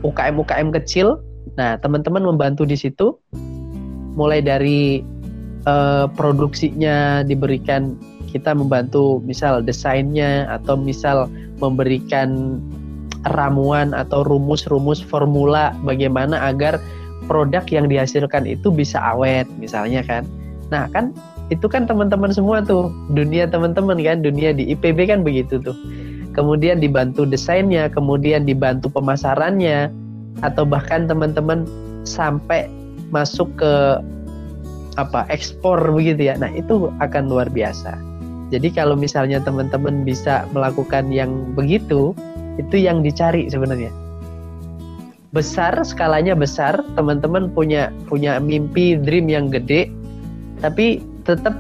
UKM-UKM kecil Nah, teman-teman membantu di situ mulai dari uh, produksinya diberikan kita membantu misal desainnya atau misal memberikan ramuan atau rumus-rumus formula bagaimana agar produk yang dihasilkan itu bisa awet misalnya kan. Nah, kan itu kan teman-teman semua tuh, dunia teman-teman kan, dunia di IPB kan begitu tuh. Kemudian dibantu desainnya, kemudian dibantu pemasarannya, atau bahkan teman-teman sampai masuk ke apa ekspor begitu ya. Nah, itu akan luar biasa. Jadi kalau misalnya teman-teman bisa melakukan yang begitu, itu yang dicari sebenarnya. Besar, skalanya besar, teman-teman punya punya mimpi, dream yang gede, tapi tetap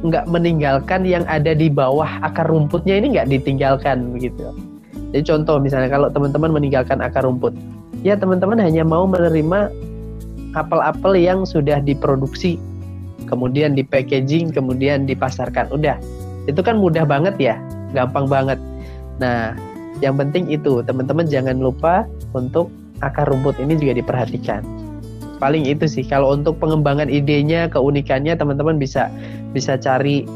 nggak meninggalkan yang ada di bawah akar rumputnya ini nggak ditinggalkan begitu. Jadi contoh misalnya kalau teman-teman meninggalkan akar rumput, ya teman-teman hanya mau menerima apel-apel yang sudah diproduksi, kemudian di packaging, kemudian dipasarkan. Udah, itu kan mudah banget ya, gampang banget. Nah, yang penting itu teman-teman jangan lupa untuk akar rumput ini juga diperhatikan. Paling itu sih. Kalau untuk pengembangan idenya, keunikannya teman-teman bisa bisa cari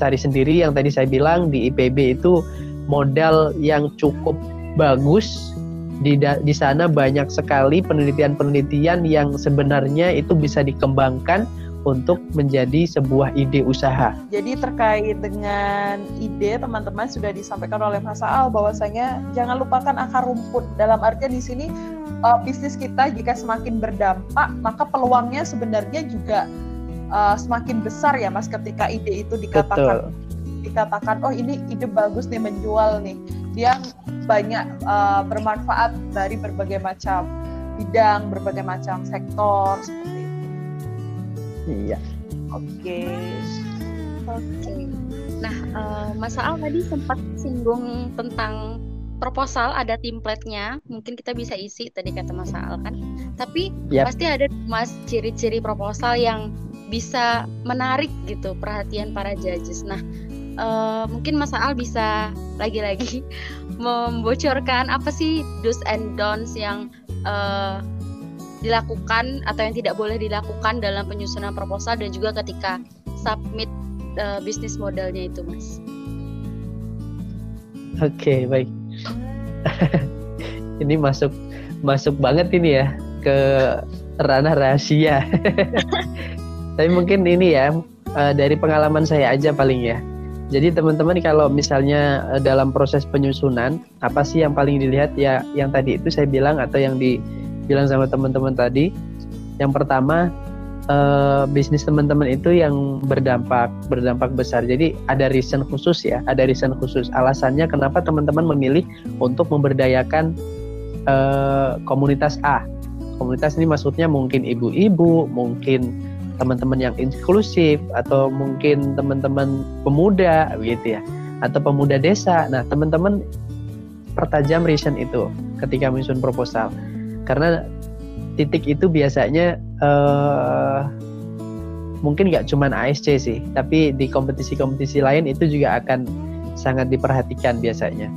cari sendiri yang tadi saya bilang di IPB itu modal yang cukup bagus di di sana banyak sekali penelitian-penelitian yang sebenarnya itu bisa dikembangkan untuk menjadi sebuah ide usaha. Jadi terkait dengan ide teman-teman sudah disampaikan oleh Mas Al bahwasanya jangan lupakan akar rumput. Dalam artian di sini uh, bisnis kita jika semakin berdampak maka peluangnya sebenarnya juga uh, semakin besar ya Mas ketika ide itu dikatakan Betul. dikatakan oh ini ide bagus nih menjual nih yang banyak uh, bermanfaat dari berbagai macam bidang, berbagai macam sektor seperti itu. Iya. Oke. Oke. Nah, uh, Mas Al tadi sempat singgung tentang proposal ada template-nya, mungkin kita bisa isi tadi kata Mas Al kan. Tapi Yap. pasti ada Mas ciri-ciri proposal yang bisa menarik gitu perhatian para judges. Nah, eh, mungkin Mas Al bisa lagi-lagi membocorkan apa sih do's and don'ts yang eh, dilakukan atau yang tidak boleh dilakukan dalam penyusunan proposal dan juga ketika submit eh, bisnis modelnya itu, Mas. Oke, baik. ini masuk masuk banget ini ya ke ranah rahasia. Tapi mungkin ini ya dari pengalaman saya aja paling ya. Jadi teman-teman kalau misalnya eh, dalam proses penyusunan apa sih yang paling dilihat ya yang tadi itu saya bilang atau yang dibilang sama teman-teman tadi. Yang pertama eh, bisnis teman-teman itu yang berdampak berdampak besar. Jadi ada reason khusus ya, ada reason khusus. Alasannya kenapa teman-teman memilih untuk memberdayakan eh, komunitas A. Komunitas ini maksudnya mungkin ibu-ibu, mungkin teman-teman yang inklusif atau mungkin teman-teman pemuda gitu ya atau pemuda desa. Nah, teman-teman pertajam reason itu ketika menyusun proposal. Karena titik itu biasanya eh, mungkin nggak cuma ASC sih, tapi di kompetisi-kompetisi lain itu juga akan sangat diperhatikan biasanya.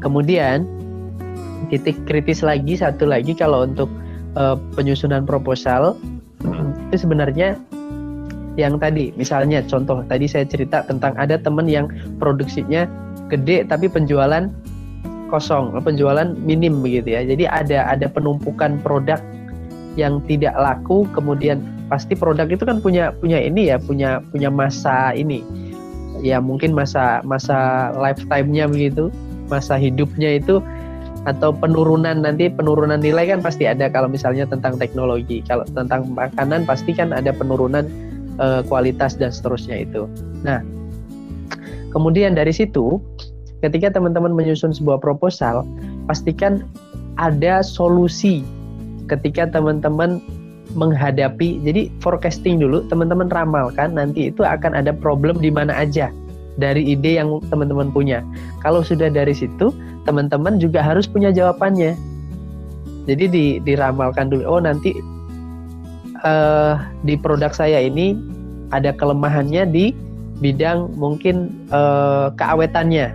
Kemudian titik kritis lagi satu lagi kalau untuk eh, penyusunan proposal itu sebenarnya yang tadi misalnya contoh tadi saya cerita tentang ada teman yang produksinya gede tapi penjualan kosong penjualan minim begitu ya. Jadi ada ada penumpukan produk yang tidak laku kemudian pasti produk itu kan punya punya ini ya punya punya masa ini. Ya mungkin masa masa lifetime-nya begitu masa hidupnya itu atau penurunan nanti penurunan nilai kan pasti ada kalau misalnya tentang teknologi. Kalau tentang makanan pasti kan ada penurunan eh, kualitas dan seterusnya itu. Nah kemudian dari situ ketika teman-teman menyusun sebuah proposal pastikan ada solusi ketika teman-teman menghadapi. Jadi forecasting dulu teman-teman ramalkan nanti itu akan ada problem di mana aja dari ide yang teman-teman punya. Kalau sudah dari situ teman-teman juga harus punya jawabannya. Jadi di, diramalkan dulu. Oh nanti uh, di produk saya ini ada kelemahannya di bidang mungkin uh, keawetannya,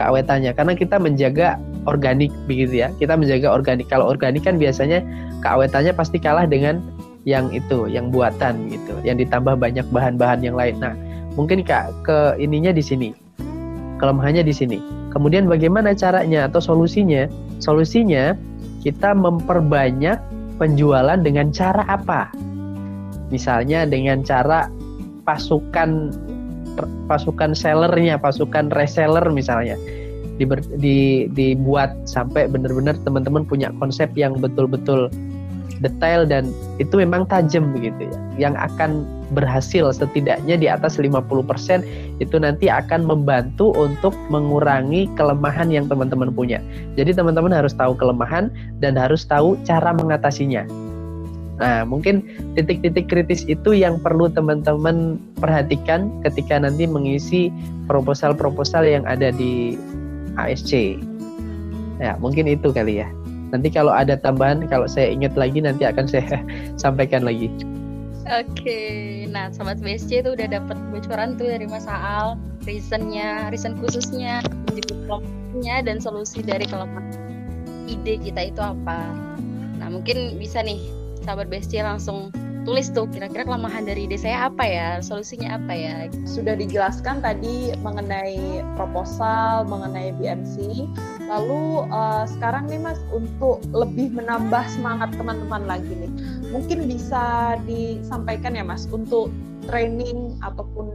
keawetannya. Karena kita menjaga organik begitu ya. Kita menjaga organik. Kalau organik kan biasanya keawetannya pasti kalah dengan yang itu, yang buatan gitu, yang ditambah banyak bahan-bahan yang lain. Nah, mungkin kak ke ininya di sini, kelemahannya di sini Kemudian bagaimana caranya atau solusinya? Solusinya kita memperbanyak penjualan dengan cara apa? Misalnya dengan cara pasukan pasukan sellernya, pasukan reseller misalnya. Diber, di, dibuat sampai benar-benar teman-teman punya konsep yang betul-betul detail dan itu memang tajam begitu ya. Yang akan berhasil setidaknya di atas 50% itu nanti akan membantu untuk mengurangi kelemahan yang teman-teman punya. Jadi teman-teman harus tahu kelemahan dan harus tahu cara mengatasinya. Nah, mungkin titik-titik kritis itu yang perlu teman-teman perhatikan ketika nanti mengisi proposal-proposal yang ada di ASC. Ya, mungkin itu kali ya. Nanti kalau ada tambahan, kalau saya ingat lagi nanti akan saya sampaikan lagi. Oke, nah sobat BSC itu udah dapat bocoran tuh dari Mas Aal, reasonnya, reason khususnya, kelemahannya dan solusi dari kelemahan ide kita itu apa. Nah mungkin bisa nih sahabat BSC langsung tulis tuh kira-kira kelemahan dari ide saya apa ya, solusinya apa ya. Sudah dijelaskan tadi mengenai proposal, mengenai BMC. Lalu uh, sekarang nih Mas untuk lebih menambah semangat teman-teman lagi nih. Mungkin bisa disampaikan ya Mas untuk training ataupun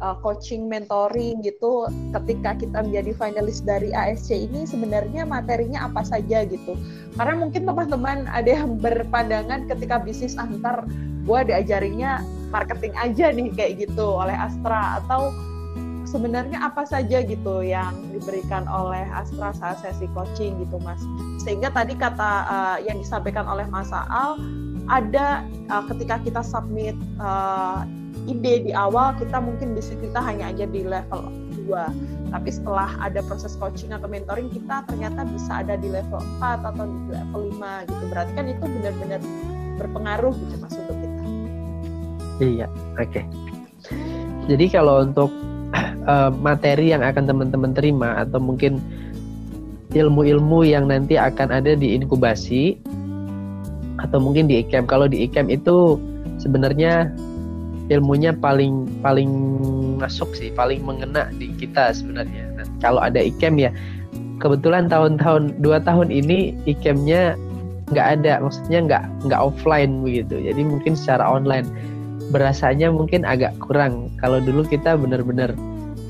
uh, coaching mentoring gitu ketika kita menjadi finalis dari ASC ini sebenarnya materinya apa saja gitu. Karena mungkin teman-teman ada yang berpandangan ketika bisnis antar gue diajarinya marketing aja nih kayak gitu oleh Astra. Atau sebenarnya apa saja gitu yang diberikan oleh Astra saat sesi coaching gitu Mas. Sehingga tadi kata uh, yang disampaikan oleh Mas Aal ada uh, ketika kita submit uh, ide di awal kita mungkin bisnis kita hanya aja di level 2 tapi setelah ada proses coaching atau mentoring kita ternyata bisa ada di level 4 atau di level 5 gitu. Berarti kan itu benar-benar berpengaruh gitu mas untuk kita. Iya oke. Okay. jadi kalau untuk uh, materi yang akan teman-teman terima atau mungkin ilmu-ilmu yang nanti akan ada di inkubasi atau mungkin di IKEM kalau di IKEM itu sebenarnya ilmunya paling paling masuk sih, paling mengena di kita sebenarnya. Nah, kalau ada ikem ya, kebetulan tahun-tahun dua tahun ini ikemnya nggak ada, maksudnya nggak nggak offline begitu. Jadi mungkin secara online berasanya mungkin agak kurang. Kalau dulu kita benar-benar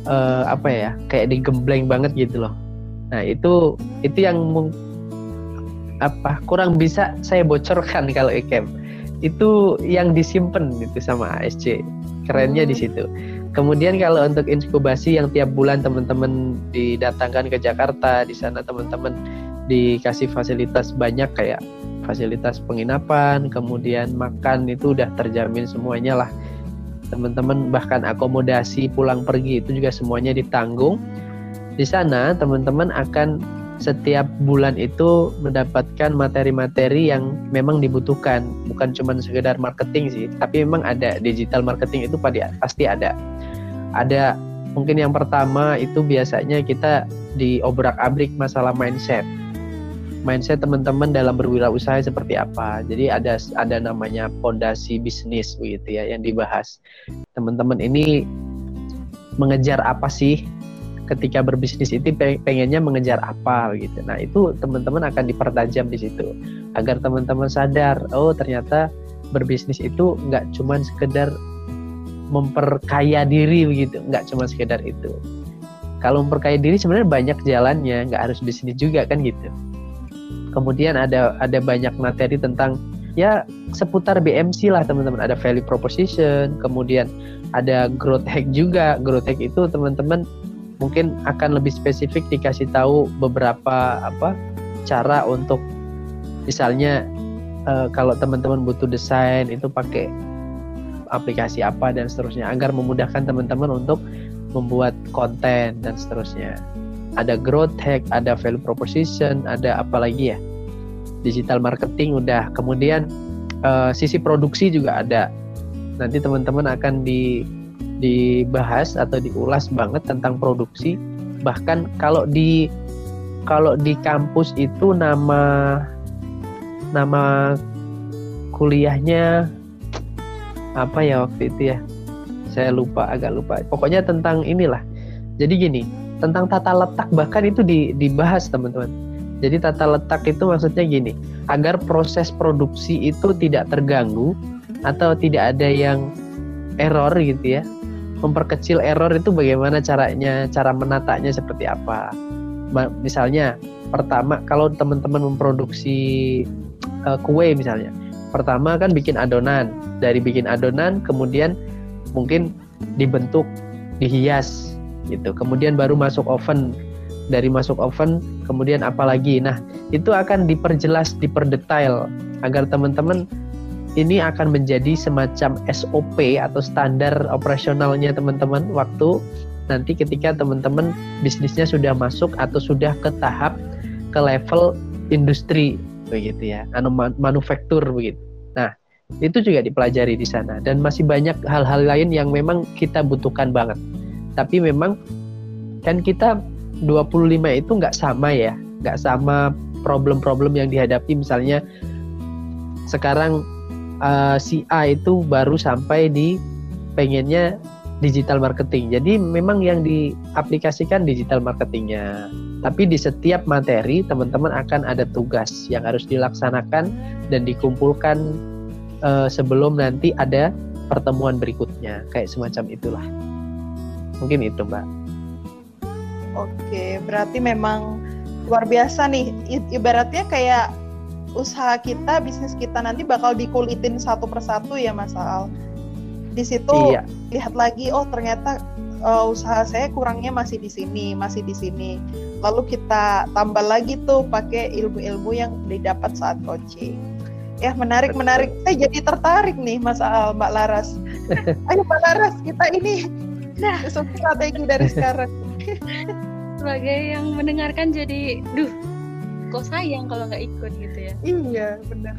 uh, apa ya, kayak digembleng banget gitu loh. Nah itu itu yang apa? Kurang bisa saya bocorkan kalau ikem. Itu yang disimpan itu sama ASC kerennya di hmm. situ. Kemudian kalau untuk inkubasi yang tiap bulan teman-teman didatangkan ke Jakarta di sana teman-teman dikasih fasilitas banyak kayak fasilitas penginapan kemudian makan itu udah terjamin semuanya lah. Teman-teman bahkan akomodasi pulang pergi itu juga semuanya ditanggung. Di sana teman-teman akan setiap bulan itu mendapatkan materi-materi yang memang dibutuhkan bukan cuma sekedar marketing sih tapi memang ada digital marketing itu pasti ada ada mungkin yang pertama itu biasanya kita diobrak-abrik masalah mindset mindset teman-teman dalam berwirausaha seperti apa. Jadi ada ada namanya pondasi bisnis begitu ya yang dibahas. Teman-teman ini mengejar apa sih ketika berbisnis itu pengennya mengejar apa gitu. Nah itu teman-teman akan dipertajam di situ agar teman-teman sadar oh ternyata berbisnis itu nggak cuma sekedar memperkaya diri begitu, nggak cuma sekedar itu. Kalau memperkaya diri sebenarnya banyak jalannya, nggak harus bisnis juga kan gitu. Kemudian ada ada banyak materi tentang ya seputar BMC lah teman-teman. Ada value proposition, kemudian ada growth hack juga. Growth hack itu teman-teman mungkin akan lebih spesifik dikasih tahu beberapa apa cara untuk misalnya uh, kalau teman-teman butuh desain itu pakai aplikasi apa dan seterusnya agar memudahkan teman-teman untuk membuat konten dan seterusnya. Ada growth hack, ada value proposition, ada apa lagi ya? Digital marketing udah. Kemudian uh, sisi produksi juga ada. Nanti teman-teman akan di dibahas atau diulas banget tentang produksi. Bahkan kalau di kalau di kampus itu nama nama kuliahnya apa ya waktu itu ya? Saya lupa agak lupa. Pokoknya tentang inilah. Jadi gini tentang tata letak bahkan itu di, dibahas teman-teman. Jadi tata letak itu maksudnya gini agar proses produksi itu tidak terganggu atau tidak ada yang error gitu ya memperkecil error itu bagaimana caranya, cara menatanya seperti apa. Misalnya, pertama kalau teman-teman memproduksi uh, kue misalnya, pertama kan bikin adonan. Dari bikin adonan, kemudian mungkin dibentuk, dihias gitu. Kemudian baru masuk oven. Dari masuk oven, kemudian apa lagi? Nah, itu akan diperjelas, diperdetail agar teman-teman ini akan menjadi semacam SOP atau standar operasionalnya teman-teman. Waktu nanti ketika teman-teman bisnisnya sudah masuk atau sudah ke tahap ke level industri begitu ya, anu manufaktur begitu. Nah, itu juga dipelajari di sana. Dan masih banyak hal-hal lain yang memang kita butuhkan banget. Tapi memang kan kita 25 itu nggak sama ya, nggak sama problem-problem yang dihadapi. Misalnya sekarang uh, si A itu baru sampai di pengennya digital marketing. Jadi memang yang diaplikasikan digital marketingnya. Tapi di setiap materi teman-teman akan ada tugas yang harus dilaksanakan dan dikumpulkan uh, sebelum nanti ada pertemuan berikutnya. Kayak semacam itulah. Mungkin itu Mbak. Oke, berarti memang luar biasa nih. Ibaratnya kayak usaha kita, bisnis kita nanti bakal dikulitin satu persatu ya Mas Al. Di situ iya. lihat lagi, oh ternyata uh, usaha saya kurangnya masih di sini, masih di sini. Lalu kita tambah lagi tuh pakai ilmu-ilmu yang didapat saat coaching. Ya menarik Betul. menarik. Saya jadi tertarik nih Mas Al, Mbak Laras. Ayo Pak Laras, kita ini Nah. strategi dari sekarang. sebagai yang mendengarkan jadi duh kok sayang kalau nggak ikut gitu ya iya, benar.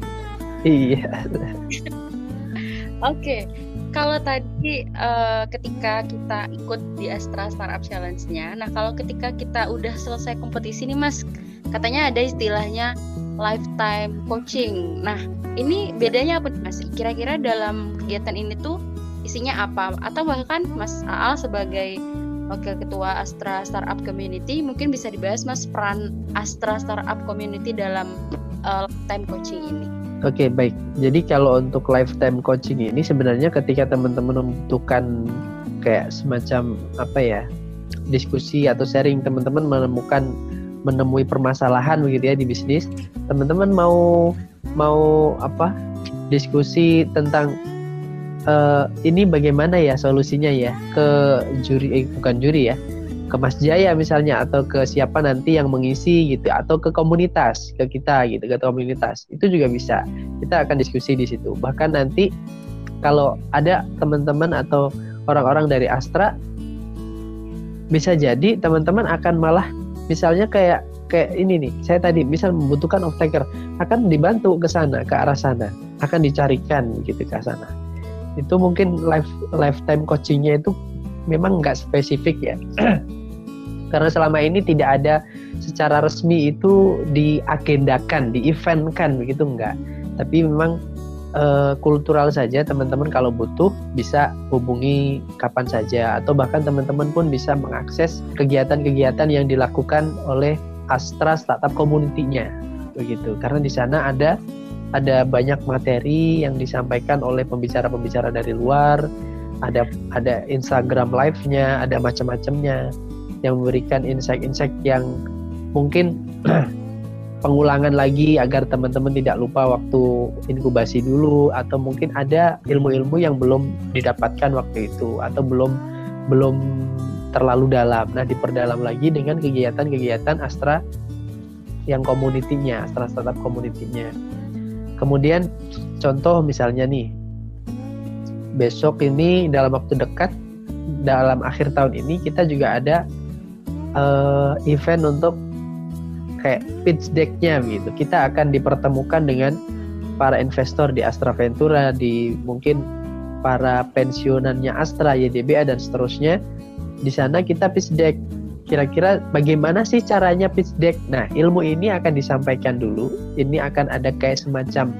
Iya. Oke, kalau tadi eh, ketika kita ikut di Astra Startup Challenge-nya, nah kalau ketika kita udah selesai kompetisi nih Mas, katanya ada istilahnya lifetime coaching. Nah, ini bedanya apa nih, Mas? Kira-kira dalam kegiatan ini tuh isinya apa? Atau bahkan Mas Aal sebagai Wakil Ketua Astra Startup Community mungkin bisa dibahas Mas peran Astra Startup Community dalam eh, lifetime coaching ini. Oke baik. Jadi kalau untuk lifetime coaching ini sebenarnya ketika teman-teman membutuhkan kayak semacam apa ya diskusi atau sharing teman-teman menemukan menemui permasalahan begitu ya di bisnis, teman-teman mau mau apa diskusi tentang eh, ini bagaimana ya solusinya ya? Ke juri eh, bukan juri ya. Ke Mas Jaya misalnya atau ke siapa nanti yang mengisi gitu atau ke komunitas ke kita gitu ke komunitas. Itu juga bisa. Kita akan diskusi di situ. Bahkan nanti kalau ada teman-teman atau orang-orang dari Astra bisa jadi teman-teman akan malah misalnya kayak kayak ini nih saya tadi misal membutuhkan off taker akan dibantu ke sana ke arah sana. Akan dicarikan gitu ke sana itu mungkin life lifetime coachingnya itu memang nggak spesifik ya karena selama ini tidak ada secara resmi itu diagendakan, dieventkan begitu enggak. Tapi memang eh, kultural saja teman-teman kalau butuh bisa hubungi kapan saja atau bahkan teman-teman pun bisa mengakses kegiatan-kegiatan yang dilakukan oleh Astra Startup Community-nya begitu. Karena di sana ada ada banyak materi yang disampaikan oleh pembicara-pembicara dari luar, ada ada Instagram live-nya, ada macam-macamnya yang memberikan insight-insight yang mungkin pengulangan lagi agar teman-teman tidak lupa waktu inkubasi dulu atau mungkin ada ilmu-ilmu yang belum didapatkan waktu itu atau belum belum terlalu dalam. Nah, diperdalam lagi dengan kegiatan-kegiatan Astra yang komunitinya, Astra Startup komunitinya. Kemudian contoh misalnya nih, besok ini dalam waktu dekat dalam akhir tahun ini kita juga ada uh, event untuk kayak pitch deck-nya gitu. Kita akan dipertemukan dengan para investor di Astra Ventura, di mungkin para pensiunannya Astra, YDBA dan seterusnya. Di sana kita pitch deck. Kira-kira bagaimana sih caranya pitch deck? Nah, ilmu ini akan disampaikan dulu. Ini akan ada kayak semacam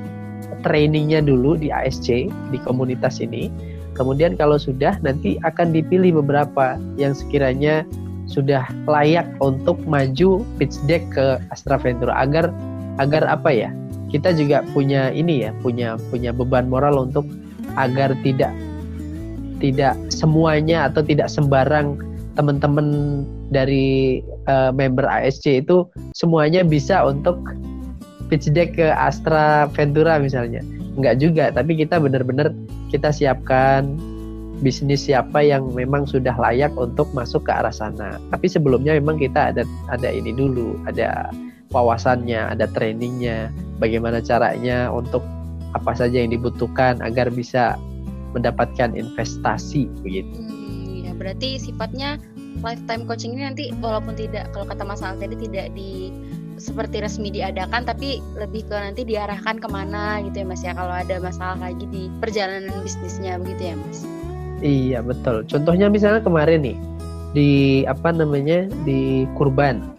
trainingnya dulu di ASC di komunitas ini. Kemudian kalau sudah nanti akan dipilih beberapa yang sekiranya sudah layak untuk maju pitch deck ke Astra Ventura agar agar apa ya kita juga punya ini ya punya punya beban moral untuk agar tidak tidak semuanya atau tidak sembarang teman-teman dari uh, member ASC itu semuanya bisa untuk pitch deck ke Astra Ventura misalnya enggak juga tapi kita benar-benar kita siapkan bisnis siapa yang memang sudah layak untuk masuk ke arah sana. Tapi sebelumnya memang kita ada ada ini dulu, ada wawasannya, ada trainingnya, bagaimana caranya untuk apa saja yang dibutuhkan agar bisa mendapatkan investasi begitu. Hmm, ya berarti sifatnya lifetime coaching ini nanti walaupun tidak kalau kata Mas Al tadi tidak di seperti resmi diadakan tapi lebih ke nanti diarahkan ke mana gitu ya Mas ya kalau ada masalah lagi di perjalanan bisnisnya begitu ya Mas. Iya betul. Contohnya misalnya kemarin nih di apa namanya di kurban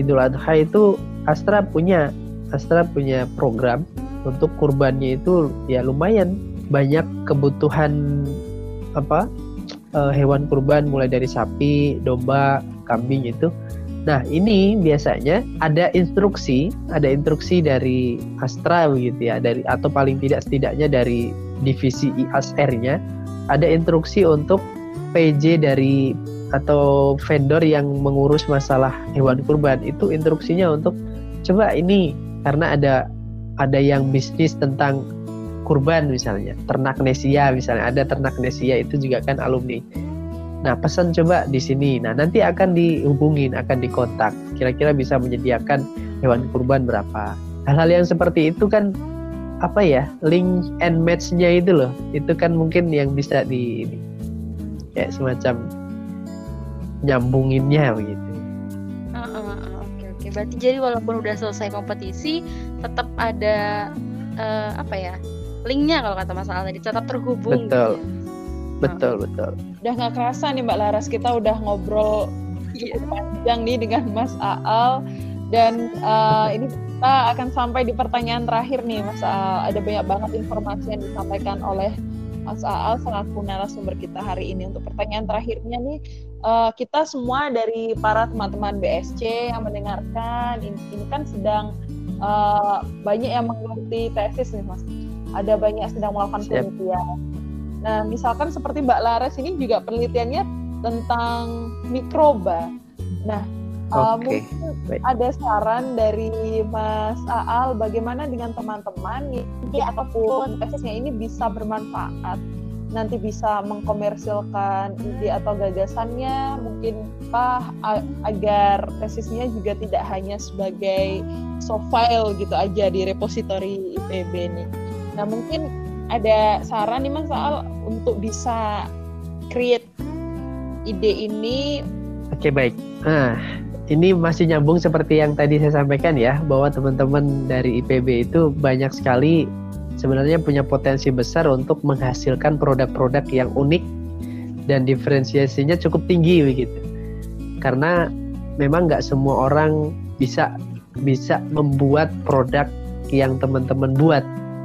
Idul Adha itu Astra punya Astra punya program untuk kurbannya itu ya lumayan banyak kebutuhan apa uh, hewan kurban mulai dari sapi, domba, kambing itu. Nah ini biasanya ada instruksi, ada instruksi dari Astra begitu ya, dari atau paling tidak setidaknya dari divisi IASR-nya ada instruksi untuk PJ dari atau vendor yang mengurus masalah hewan kurban itu instruksinya untuk coba ini karena ada ada yang bisnis tentang kurban misalnya ternak nesia misalnya ada ternak nesia itu juga kan alumni. Nah pesan coba di sini. Nah nanti akan dihubungin akan dikontak kira-kira bisa menyediakan hewan kurban berapa. Hal-hal yang seperti itu kan apa ya link and match-nya itu loh. Itu kan mungkin yang bisa di ini, kayak semacam nyambunginnya begitu. Oke oke. Berarti jadi walaupun udah selesai kompetisi, tetap ada eh, apa ya linknya kalau kata Mas Al tadi tetap terhubung. Betul. gitu ya. betul betul Udah nggak kerasa nih Mbak Laras kita udah ngobrol Iya. cukup panjang nih dengan Mas Aal dan uh, ini kita akan sampai di pertanyaan terakhir nih Mas Aal. Ada banyak banget informasi yang disampaikan oleh Mas Aal selaku narasumber kita hari ini. Untuk pertanyaan terakhirnya nih uh, kita semua dari para teman-teman BSC yang mendengarkan ini, ini kan sedang uh, banyak yang menggeluti tesis nih Mas. Ada banyak sedang melakukan Siap. penelitian. Nah, misalkan seperti Mbak Laras ini juga penelitiannya tentang mikroba. Nah, uh, Oke, mungkin baik. ada saran dari Mas Aal bagaimana dengan teman-teman ini ataupun tesisnya ini bisa bermanfaat nanti bisa mengkomersilkan ide atau gagasannya mungkin apa a- agar tesisnya juga tidak hanya sebagai soft file gitu aja di repositori IPB nih. Nah mungkin ada saran nih Mas Aal untuk bisa create ide ini Oke baik. Nah, ini masih nyambung seperti yang tadi saya sampaikan ya, bahwa teman-teman dari IPB itu banyak sekali sebenarnya punya potensi besar untuk menghasilkan produk-produk yang unik dan diferensiasinya cukup tinggi begitu. Karena memang nggak semua orang bisa bisa membuat produk yang teman-teman buat.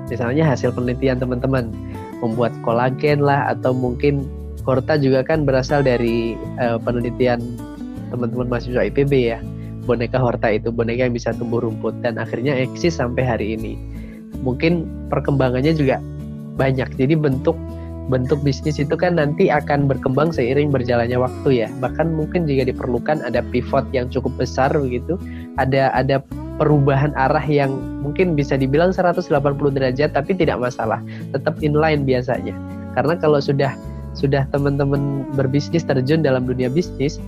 Misalnya hasil penelitian teman-teman membuat kolagen lah atau mungkin Horta juga kan berasal dari eh, penelitian teman-teman mahasiswa IPB ya. Boneka Horta itu boneka yang bisa tumbuh rumput dan akhirnya eksis sampai hari ini. Mungkin perkembangannya juga banyak. Jadi bentuk bentuk bisnis itu kan nanti akan berkembang seiring berjalannya waktu ya. Bahkan mungkin jika diperlukan ada pivot yang cukup besar begitu, ada ada perubahan arah yang mungkin bisa dibilang 180 derajat tapi tidak masalah. Tetap inline biasanya. Karena kalau sudah sudah teman-teman berbisnis terjun dalam dunia bisnis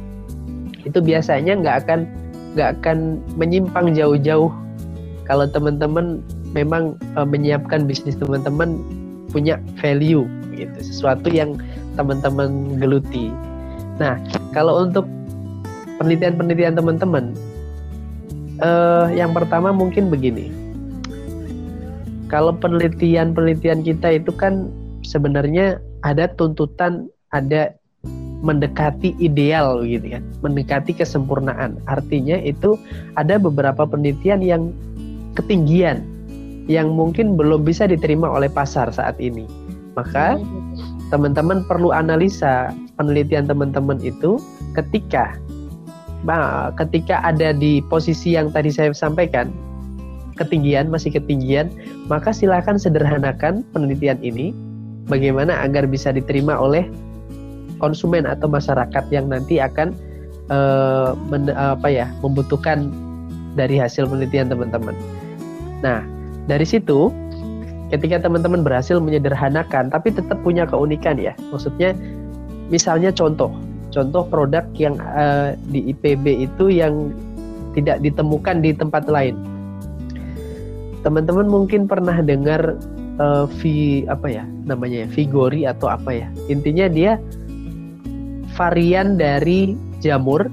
itu biasanya nggak akan nggak akan menyimpang jauh-jauh kalau teman-teman memang eh, menyiapkan bisnis teman-teman punya value gitu sesuatu yang teman-teman geluti nah kalau untuk penelitian-penelitian teman-teman eh, yang pertama mungkin begini kalau penelitian-penelitian kita itu kan sebenarnya ada tuntutan, ada mendekati ideal gitu kan, mendekati kesempurnaan. Artinya itu ada beberapa penelitian yang ketinggian yang mungkin belum bisa diterima oleh pasar saat ini. Maka teman-teman perlu analisa penelitian teman-teman itu ketika ketika ada di posisi yang tadi saya sampaikan ketinggian masih ketinggian maka silakan sederhanakan penelitian ini bagaimana agar bisa diterima oleh konsumen atau masyarakat yang nanti akan eh, men- apa ya membutuhkan dari hasil penelitian teman-teman. Nah dari situ ketika teman-teman berhasil menyederhanakan tapi tetap punya keunikan ya maksudnya misalnya contoh contoh produk yang eh, di IPB itu yang tidak ditemukan di tempat lain. Teman-teman mungkin pernah dengar uh, vi apa ya namanya ya vigori atau apa ya. Intinya dia varian dari jamur.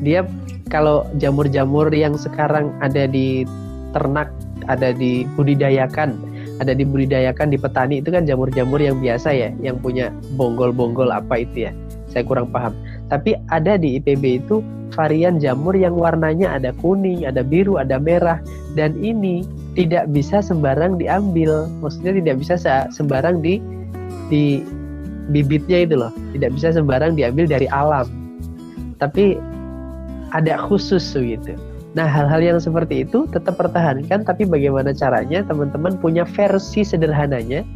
Dia kalau jamur-jamur yang sekarang ada di ternak ada di budidayakan ada di budidayakan di petani itu kan jamur-jamur yang biasa ya yang punya bonggol-bonggol apa itu ya saya kurang paham. Tapi ada di IPB itu varian jamur yang warnanya ada kuning ada biru ada merah. Dan ini tidak bisa sembarang diambil. Maksudnya tidak bisa se- sembarang di di bibitnya itu loh. Tidak bisa sembarang diambil dari alam. Tapi ada khusus gitu. Nah hal-hal yang seperti itu tetap pertahankan. Tapi bagaimana caranya teman-teman punya versi sederhananya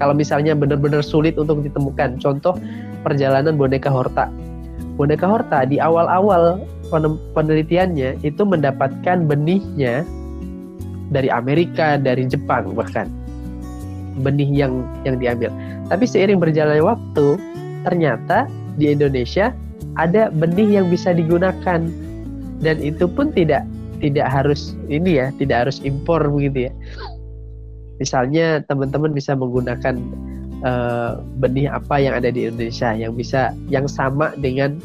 kalau misalnya benar-benar sulit untuk ditemukan contoh perjalanan boneka horta boneka horta di awal-awal penelitiannya itu mendapatkan benihnya dari Amerika, dari Jepang bahkan benih yang yang diambil. Tapi seiring berjalannya waktu, ternyata di Indonesia ada benih yang bisa digunakan dan itu pun tidak tidak harus ini ya, tidak harus impor begitu ya. Misalnya teman-teman bisa menggunakan uh, benih apa yang ada di Indonesia yang bisa yang sama dengan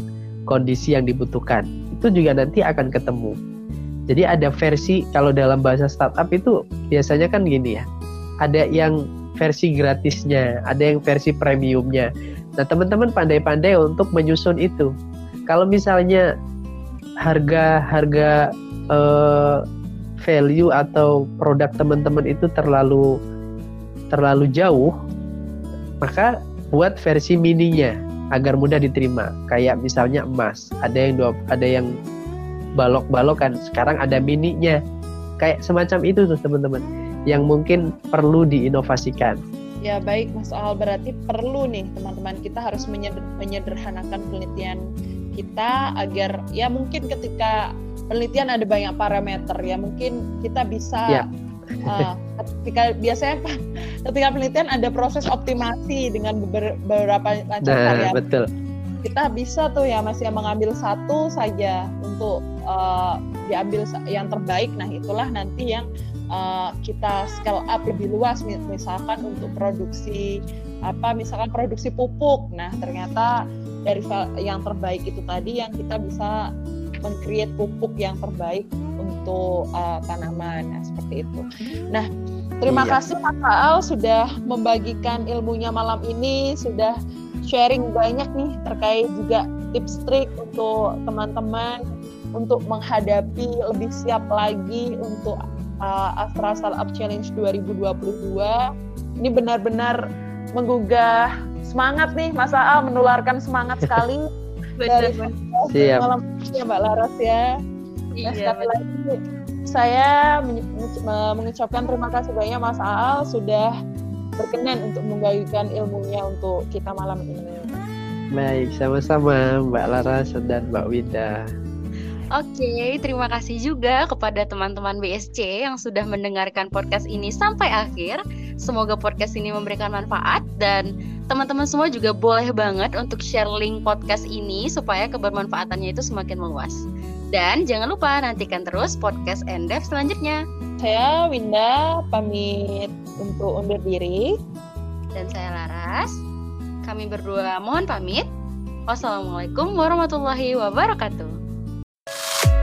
kondisi yang dibutuhkan. Itu juga nanti akan ketemu. Jadi ada versi kalau dalam bahasa startup itu biasanya kan gini ya. Ada yang versi gratisnya, ada yang versi premiumnya. Nah, teman-teman pandai-pandai untuk menyusun itu. Kalau misalnya harga harga uh, value atau produk teman-teman itu terlalu terlalu jauh, maka buat versi mininya agar mudah diterima. Kayak misalnya emas, ada yang dua, ada yang balok-balok kan. Sekarang ada mininya. Kayak semacam itu tuh teman-teman yang mungkin perlu diinovasikan. Ya baik Mas Al, berarti perlu nih teman-teman kita harus menyederhanakan penelitian kita agar ya mungkin ketika penelitian ada banyak parameter ya mungkin kita bisa ya. uh, ketika biasanya ketika penelitian ada proses optimasi dengan beberapa macam nah, variabel. Betul. Kita bisa tuh ya masih mengambil satu saja untuk uh, diambil yang terbaik. Nah itulah nanti yang uh, kita scale up lebih luas misalkan untuk produksi apa misalkan produksi pupuk. Nah ternyata dari yang terbaik itu tadi yang kita bisa mengcreate pupuk yang terbaik untuk uh, tanaman nah, seperti itu. Nah, terima iya. kasih Pak Al sudah membagikan ilmunya malam ini, sudah sharing banyak nih terkait juga tips trik untuk teman-teman untuk menghadapi lebih siap lagi untuk uh, Astra Startup Challenge 2022. Ini benar-benar menggugah semangat nih Mas Al menularkan semangat sekali dari Siap. malam ya Mbak Laras ya. Iya, nah, sekali lagi saya mengucapkan terima kasih banyak Mas Al sudah berkenan untuk membagikan ilmunya untuk kita malam ini. Baik, sama-sama Mbak Laras dan Mbak Winda. Oke, terima kasih juga kepada teman-teman BSC yang sudah mendengarkan podcast ini sampai akhir. Semoga podcast ini memberikan manfaat dan teman-teman semua juga boleh banget untuk share link podcast ini supaya kebermanfaatannya itu semakin meluas. Dan jangan lupa nantikan terus podcast Endef selanjutnya. Saya Winda pamit untuk undur diri. Dan saya Laras. Kami berdua mohon pamit. Wassalamualaikum warahmatullahi wabarakatuh. you